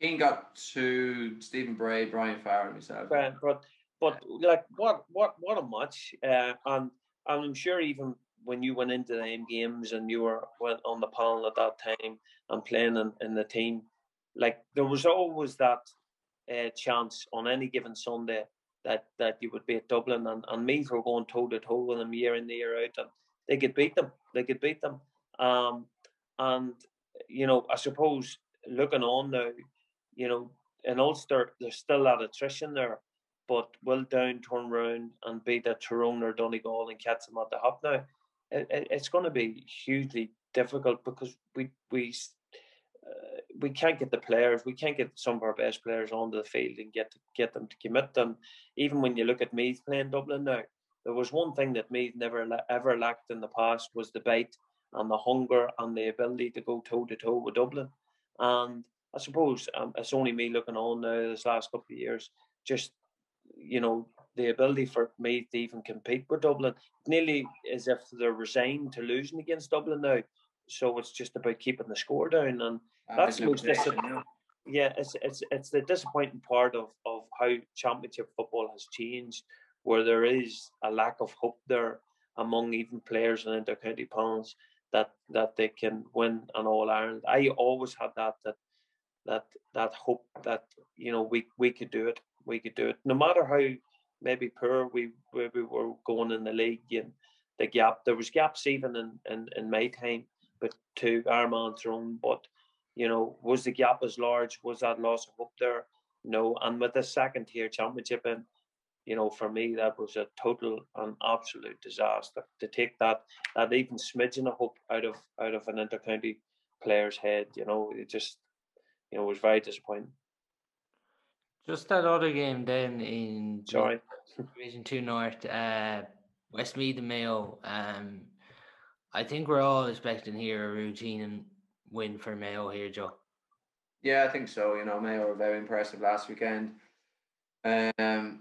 Cian got two. Stephen Bray, Brian Farrell, myself. But but but like what what what a match! Uh, and I'm sure even when you went into the games and you were went on the panel at that time and playing in, in the team, like there was always that uh, chance on any given Sunday that that you would beat Dublin and, and were going toe to toe with them year in year out and they could beat them. They could beat them. Um, and you know, I suppose looking on now, you know, in Ulster there's still that attrition there, but will Down turn round and beat a Tyrone or Donegal and catch them at the hop now? It, it, it's going to be hugely difficult because we we uh, we can't get the players, we can't get some of our best players onto the field and get get them to commit them. Even when you look at Meath playing Dublin now, there was one thing that Meath never ever lacked in the past was the bite and the hunger and the ability to go toe to toe with Dublin. And I suppose um, it's only me looking on now this last couple of years, just you know the ability for Meath to even compete with Dublin, nearly as if they're resigned to losing against Dublin now. So it's just about keeping the score down, and that's the most disappointing. Yeah, it's it's it's the disappointing part of of how championship football has changed, where there is a lack of hope there among even players and intercounty panels that that they can win an All Ireland. I always had that that that that hope that you know we we could do it. We could do it, no matter how maybe poor we we, we were going in the league and the gap. There was gaps even in in, in my time, but to Armagh Tyrone, but you know, was the gap as large? Was that loss of hope there? No. And with the second tier championship in, you know, for me that was a total and absolute disaster to take that that even smidgen of hope out of out of an intercounty player's head. You know, it just you know was very disappointing. Just that other game then in Sorry. Division Two North, uh, Westmeath and Mayo. Um, I think we're all expecting here a routine and win for Mayo here, Joe. Yeah, I think so. You know, Mayo were very impressive last weekend. Um,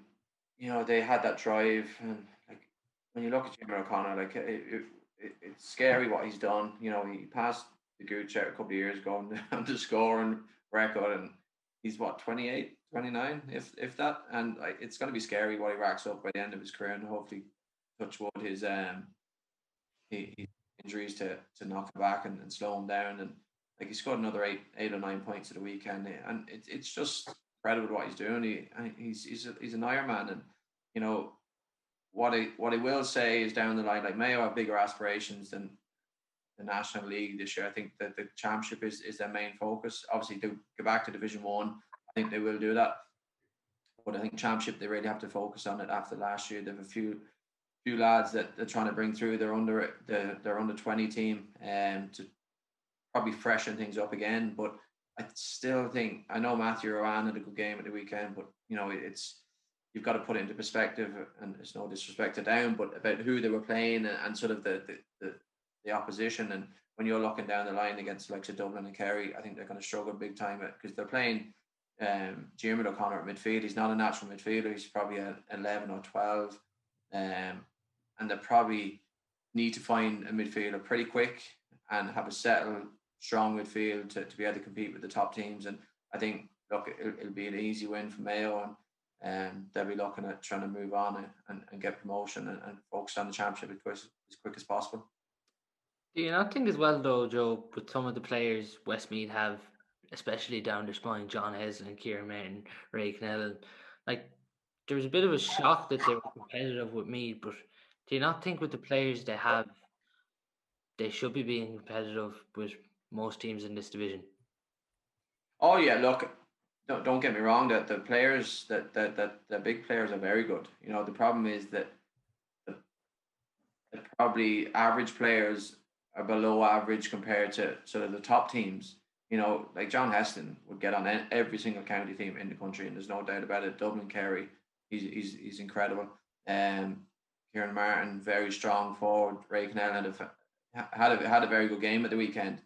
you know, they had that drive, and like when you look at Jim O'Connor, like it, it, it, it's scary what he's done. You know, he passed the Gooch a couple of years ago on the scoring record, and he's what 28, 29, if if that, and like it's going to be scary what he racks up by the end of his career, and hopefully, touch wood, his um, he, injuries to to knock him back and, and slow him down. And like he scored another eight eight or nine points at the weekend, and it, it's just incredible what he's doing. He he's he's a, he's an Ironman, and you know what I what I will say is down the line, like Mayo have bigger aspirations than the National League this year. I think that the championship is, is their main focus. Obviously, to go back to Division One, I think they will do that. But I think championship they really have to focus on it after last year. They have a few few lads that they're trying to bring through. They're under the their under twenty team and um, to probably freshen things up again. But I still think I know Matthew Ruane had a good game at the weekend, but you know it's you've got to put it into perspective, and it's no disrespect to down, but about who they were playing and, and sort of the, the the, the opposition. And when you're looking down the line against like Dublin and Kerry, I think they're going to struggle big time because they're playing um, Jimmy O'Connor at midfield. He's not a natural midfielder. He's probably an 11 or 12. Um, and they probably need to find a midfielder pretty quick and have a settled, strong midfield to, to be able to compete with the top teams. And I think look, it'll, it'll be an easy win for Mayo, and um, they'll be looking at trying to move on and, and, and get promotion and, and focus on the championship as quick, as quick as possible. Do you not think as well though, Joe, with some of the players Westmeath have, especially down their spine, John Heslin Kieran Martin, Ray Connellan, like there was a bit of a shock that they were competitive with Meath, but do you not think with the players they have, they should be being competitive with most teams in this division? Oh yeah, look, don't, don't get me wrong. That the players that, that that the big players are very good. You know, the problem is that the, the probably average players are below average compared to sort of the top teams. you know, like John Heslin would get on every single county team in the country, and there's no doubt about it. Dublin Kerry, he's he's, he's incredible. Um, Kieran Martin, very strong forward. Ray Connellan had a, had a, had a very good game at the weekend.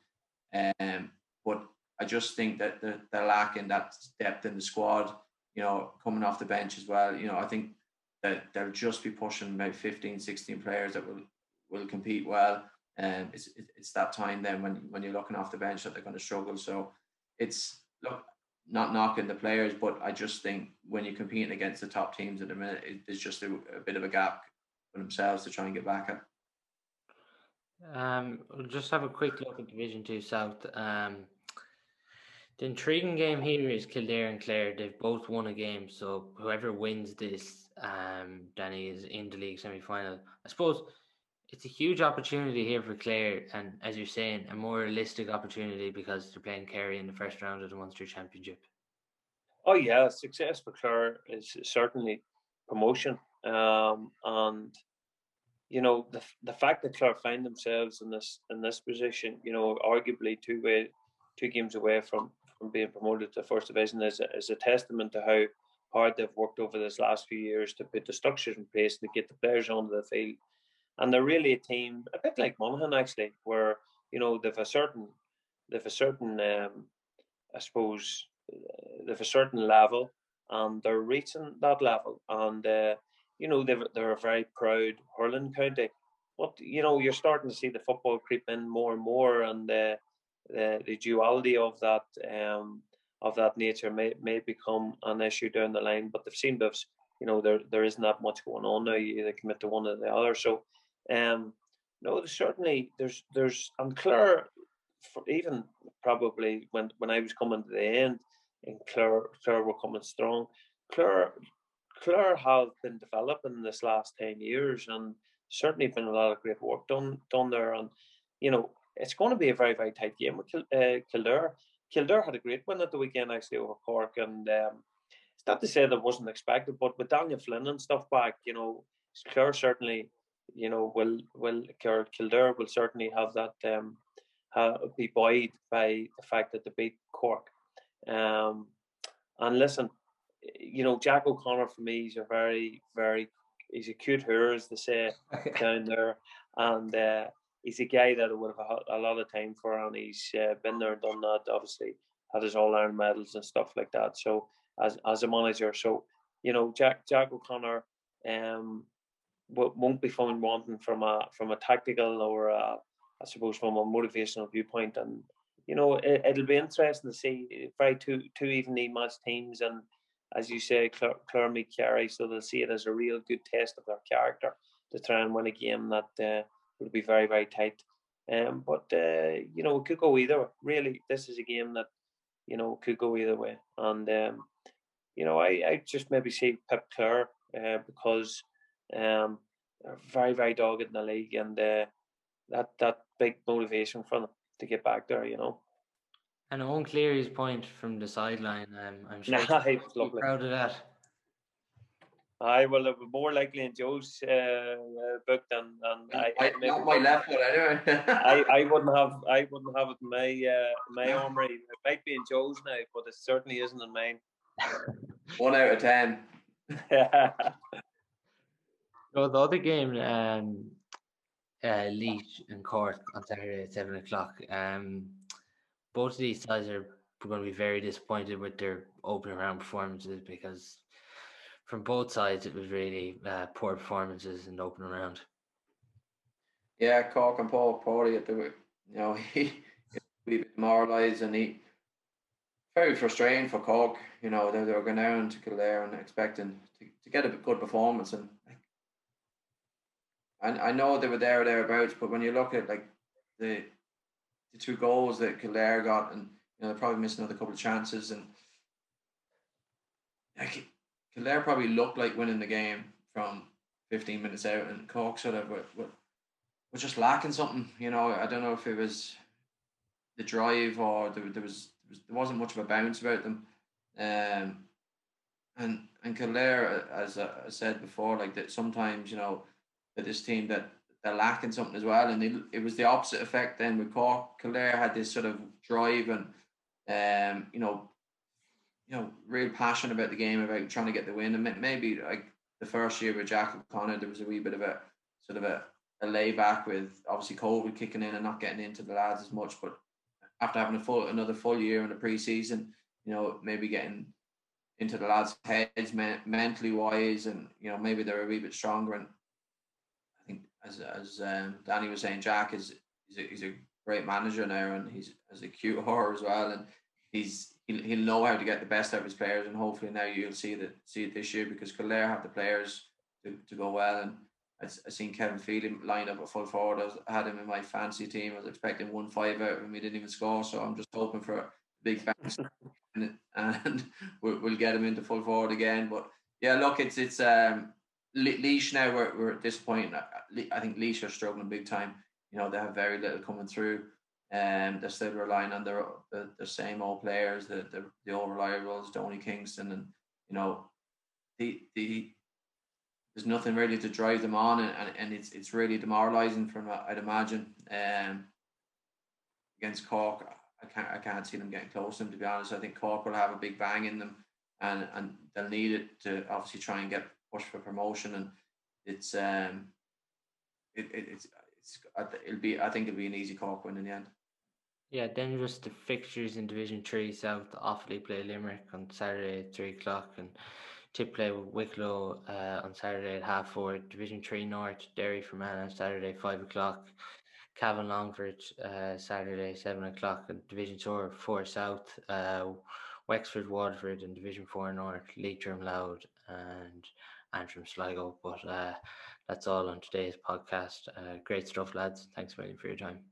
Um, but I just think that they're, they're lacking that depth in the squad, you know, coming off the bench as well. You know, I think that they'll just be pushing about 15, 16 players that will, will compete well. Um, it's, it's that time then when, when you're looking off the bench that they're going to struggle. So it's, look, not knocking the players, but I just think when you're competing against the top teams at the minute, it, there's just a, a, bit of a gap for themselves to try and get back at. Um, we'll just have a quick look at Division Two South. Um, the intriguing game here is Kildare and Clare. They've both won a game, so whoever wins this, um, Danny is in the league semi final. I suppose it's a huge opportunity here for Clare, and as you're saying, a more realistic opportunity because they're playing Kerry in the first round of the Munster Championship. Oh yeah, success for Clare is certainly promotion, um, and you know the the fact that Clare find themselves in this in this position, you know, arguably two way two games away from from being promoted to first division is a, is a testament to how hard they've worked over this last few years to put the structures in place and to get the players onto the field. And they're really a team, a bit like Monaghan actually, where you know they've a certain, they've a certain, um, I suppose, uh, they've a certain level, and they're reaching that level. And uh, you know they're they're a very proud hurling county. But you know you're starting to see the football creep in more and more, and uh, the, the duality of that um, of that nature may, may become an issue down the line. But they've seen those, you know, there there isn't that much going on now. You either commit to one or the other. So, um, no, certainly there's there's and Clare, even probably when when I was coming to the end, and Clare Clare were coming strong. Clare Clare have been developing this last ten years, and certainly been a lot of great work done done there. And you know, it's going to be a very, very tight game with Kil- uh, Kildare. Kildare had a great win at the weekend actually over Cork, and um, it's not to say that wasn't expected, but with Daniel Flynn and stuff back, you know, Clare certainly, you know, will will Kildare will certainly have that um, uh, be buoyed by the fact that they beat Cork. Um, and listen, you know, Jack O'Connor for me is a very, very he's a cute hero, as they say down there, and uh, he's a guy that I would have a lot of time for, and he's uh, been there and done that. Obviously, had his all Ireland medals and stuff like that. So as as a manager, so you know, Jack Jack O'Connor um won't be found wanting from a from a tactical or a, I suppose from a motivational viewpoint. And you know, it, will be interesting to see very two two evenly matched teams and. As you say, Clare, meet Kerry, so they'll see it as a real good test of their character to try and win a game that uh, be very very tight. Um, but uh, you know, it could go either. Way. Really, this is a game that you know could go either way. And um, you know, I, I just maybe see Pep Clare uh, because um, they're very very dogged in the league, and uh, that that big motivation for them to get back there. You know. And Eoin Cleary's point from the sideline, um, I'm sure nah, he's proud of that. I will have more likely in Joe's uh, uh, book than, than I, I not my left foot anyway. I, I wouldn't have I wouldn't have it in my uh, my armory. It might be in Joe's now, but it certainly isn't in mine. One out of ten. So the other game, um, uh, Laois and Cork on Saturday at seven o'clock. Um, both of these sides are going to be very disappointed with their opening round performances because from both sides, it was really uh, poor performances in the opening round. Yeah, Cork and Paul Pawley at the you know he we demoralised and he very frustrating for Cork. You know they, they were going down to Kildare and expecting to, to get a good performance and I I know they were there or thereabouts, but when you look at like the the two goals that Kildare got and you know they're probably missing another couple of chances and like Kildare probably looked like winning the game from 15 minutes out, and Cork sort of were, were, were just lacking something. You know, I don't know if it was the drive or there, there was there wasn't much of a bounce about them. Um, and and Kildare, as I said before, like that sometimes you know that this team that they're lacking something as well, and they, it was the opposite effect then with Cork. Kildare had this sort of drive and Um, you know, you know, real passion about the game, about trying to get the win. And maybe like the first year with Jack O'Connor, there was a wee bit of a sort of a, a layback with obviously COVID kicking in and not getting into the lads as much. But after having a full another full year in the preseason, you know, maybe getting into the lads' heads mentally wise, and you know maybe they're a wee bit stronger. And as as um, Danny was saying, Jack is he's a, he's a great manager now, and he's as a cute horror as well, and he's he'll, he'll know how to get the best out of his players, and hopefully now you'll see that see it this year because Kildare have the players to, to go well, and I, I seen Kevin Feely line up at full forward. I, was, I had him in my fancy team. I was expecting one five out of him. He didn't even score, so I'm just hoping for a big thanks, and, and we'll, we'll get him into full forward again. But yeah, look, it's it's um Laois now. We're we're at this point. I think Laois are struggling big time. You know, they have very little coming through. Um, they're still relying on their the, the same old players, the the, the old reliables, Donie Kingston, and you know, the the there's nothing really to drive them on, and, and, and it's it's really demoralising from I'd imagine. Um, against Cork, I can't I can't see them getting close to them. To be honest, I think Cork will have a big bang in them, and and they'll need it to obviously try and get push for promotion. And it's um, it, it it's it's it'll be I think it'll be an easy Cork win in the end. Yeah, then just the fixtures in Division Three South. Offaly play Limerick on Saturday at three o'clock, and Tip play with Wicklow uh, on Saturday at half four. Division Three North, Derry Fermanagh on Saturday five o'clock. Cavan Longford uh, Saturday seven o'clock. And Division Four Four South, uh, Wexford Waterford, and Division Four North, Leitrim Louth and Antrim Sligo. But uh, that's all on today's podcast. Uh, great stuff, lads. Thanks very much for your time.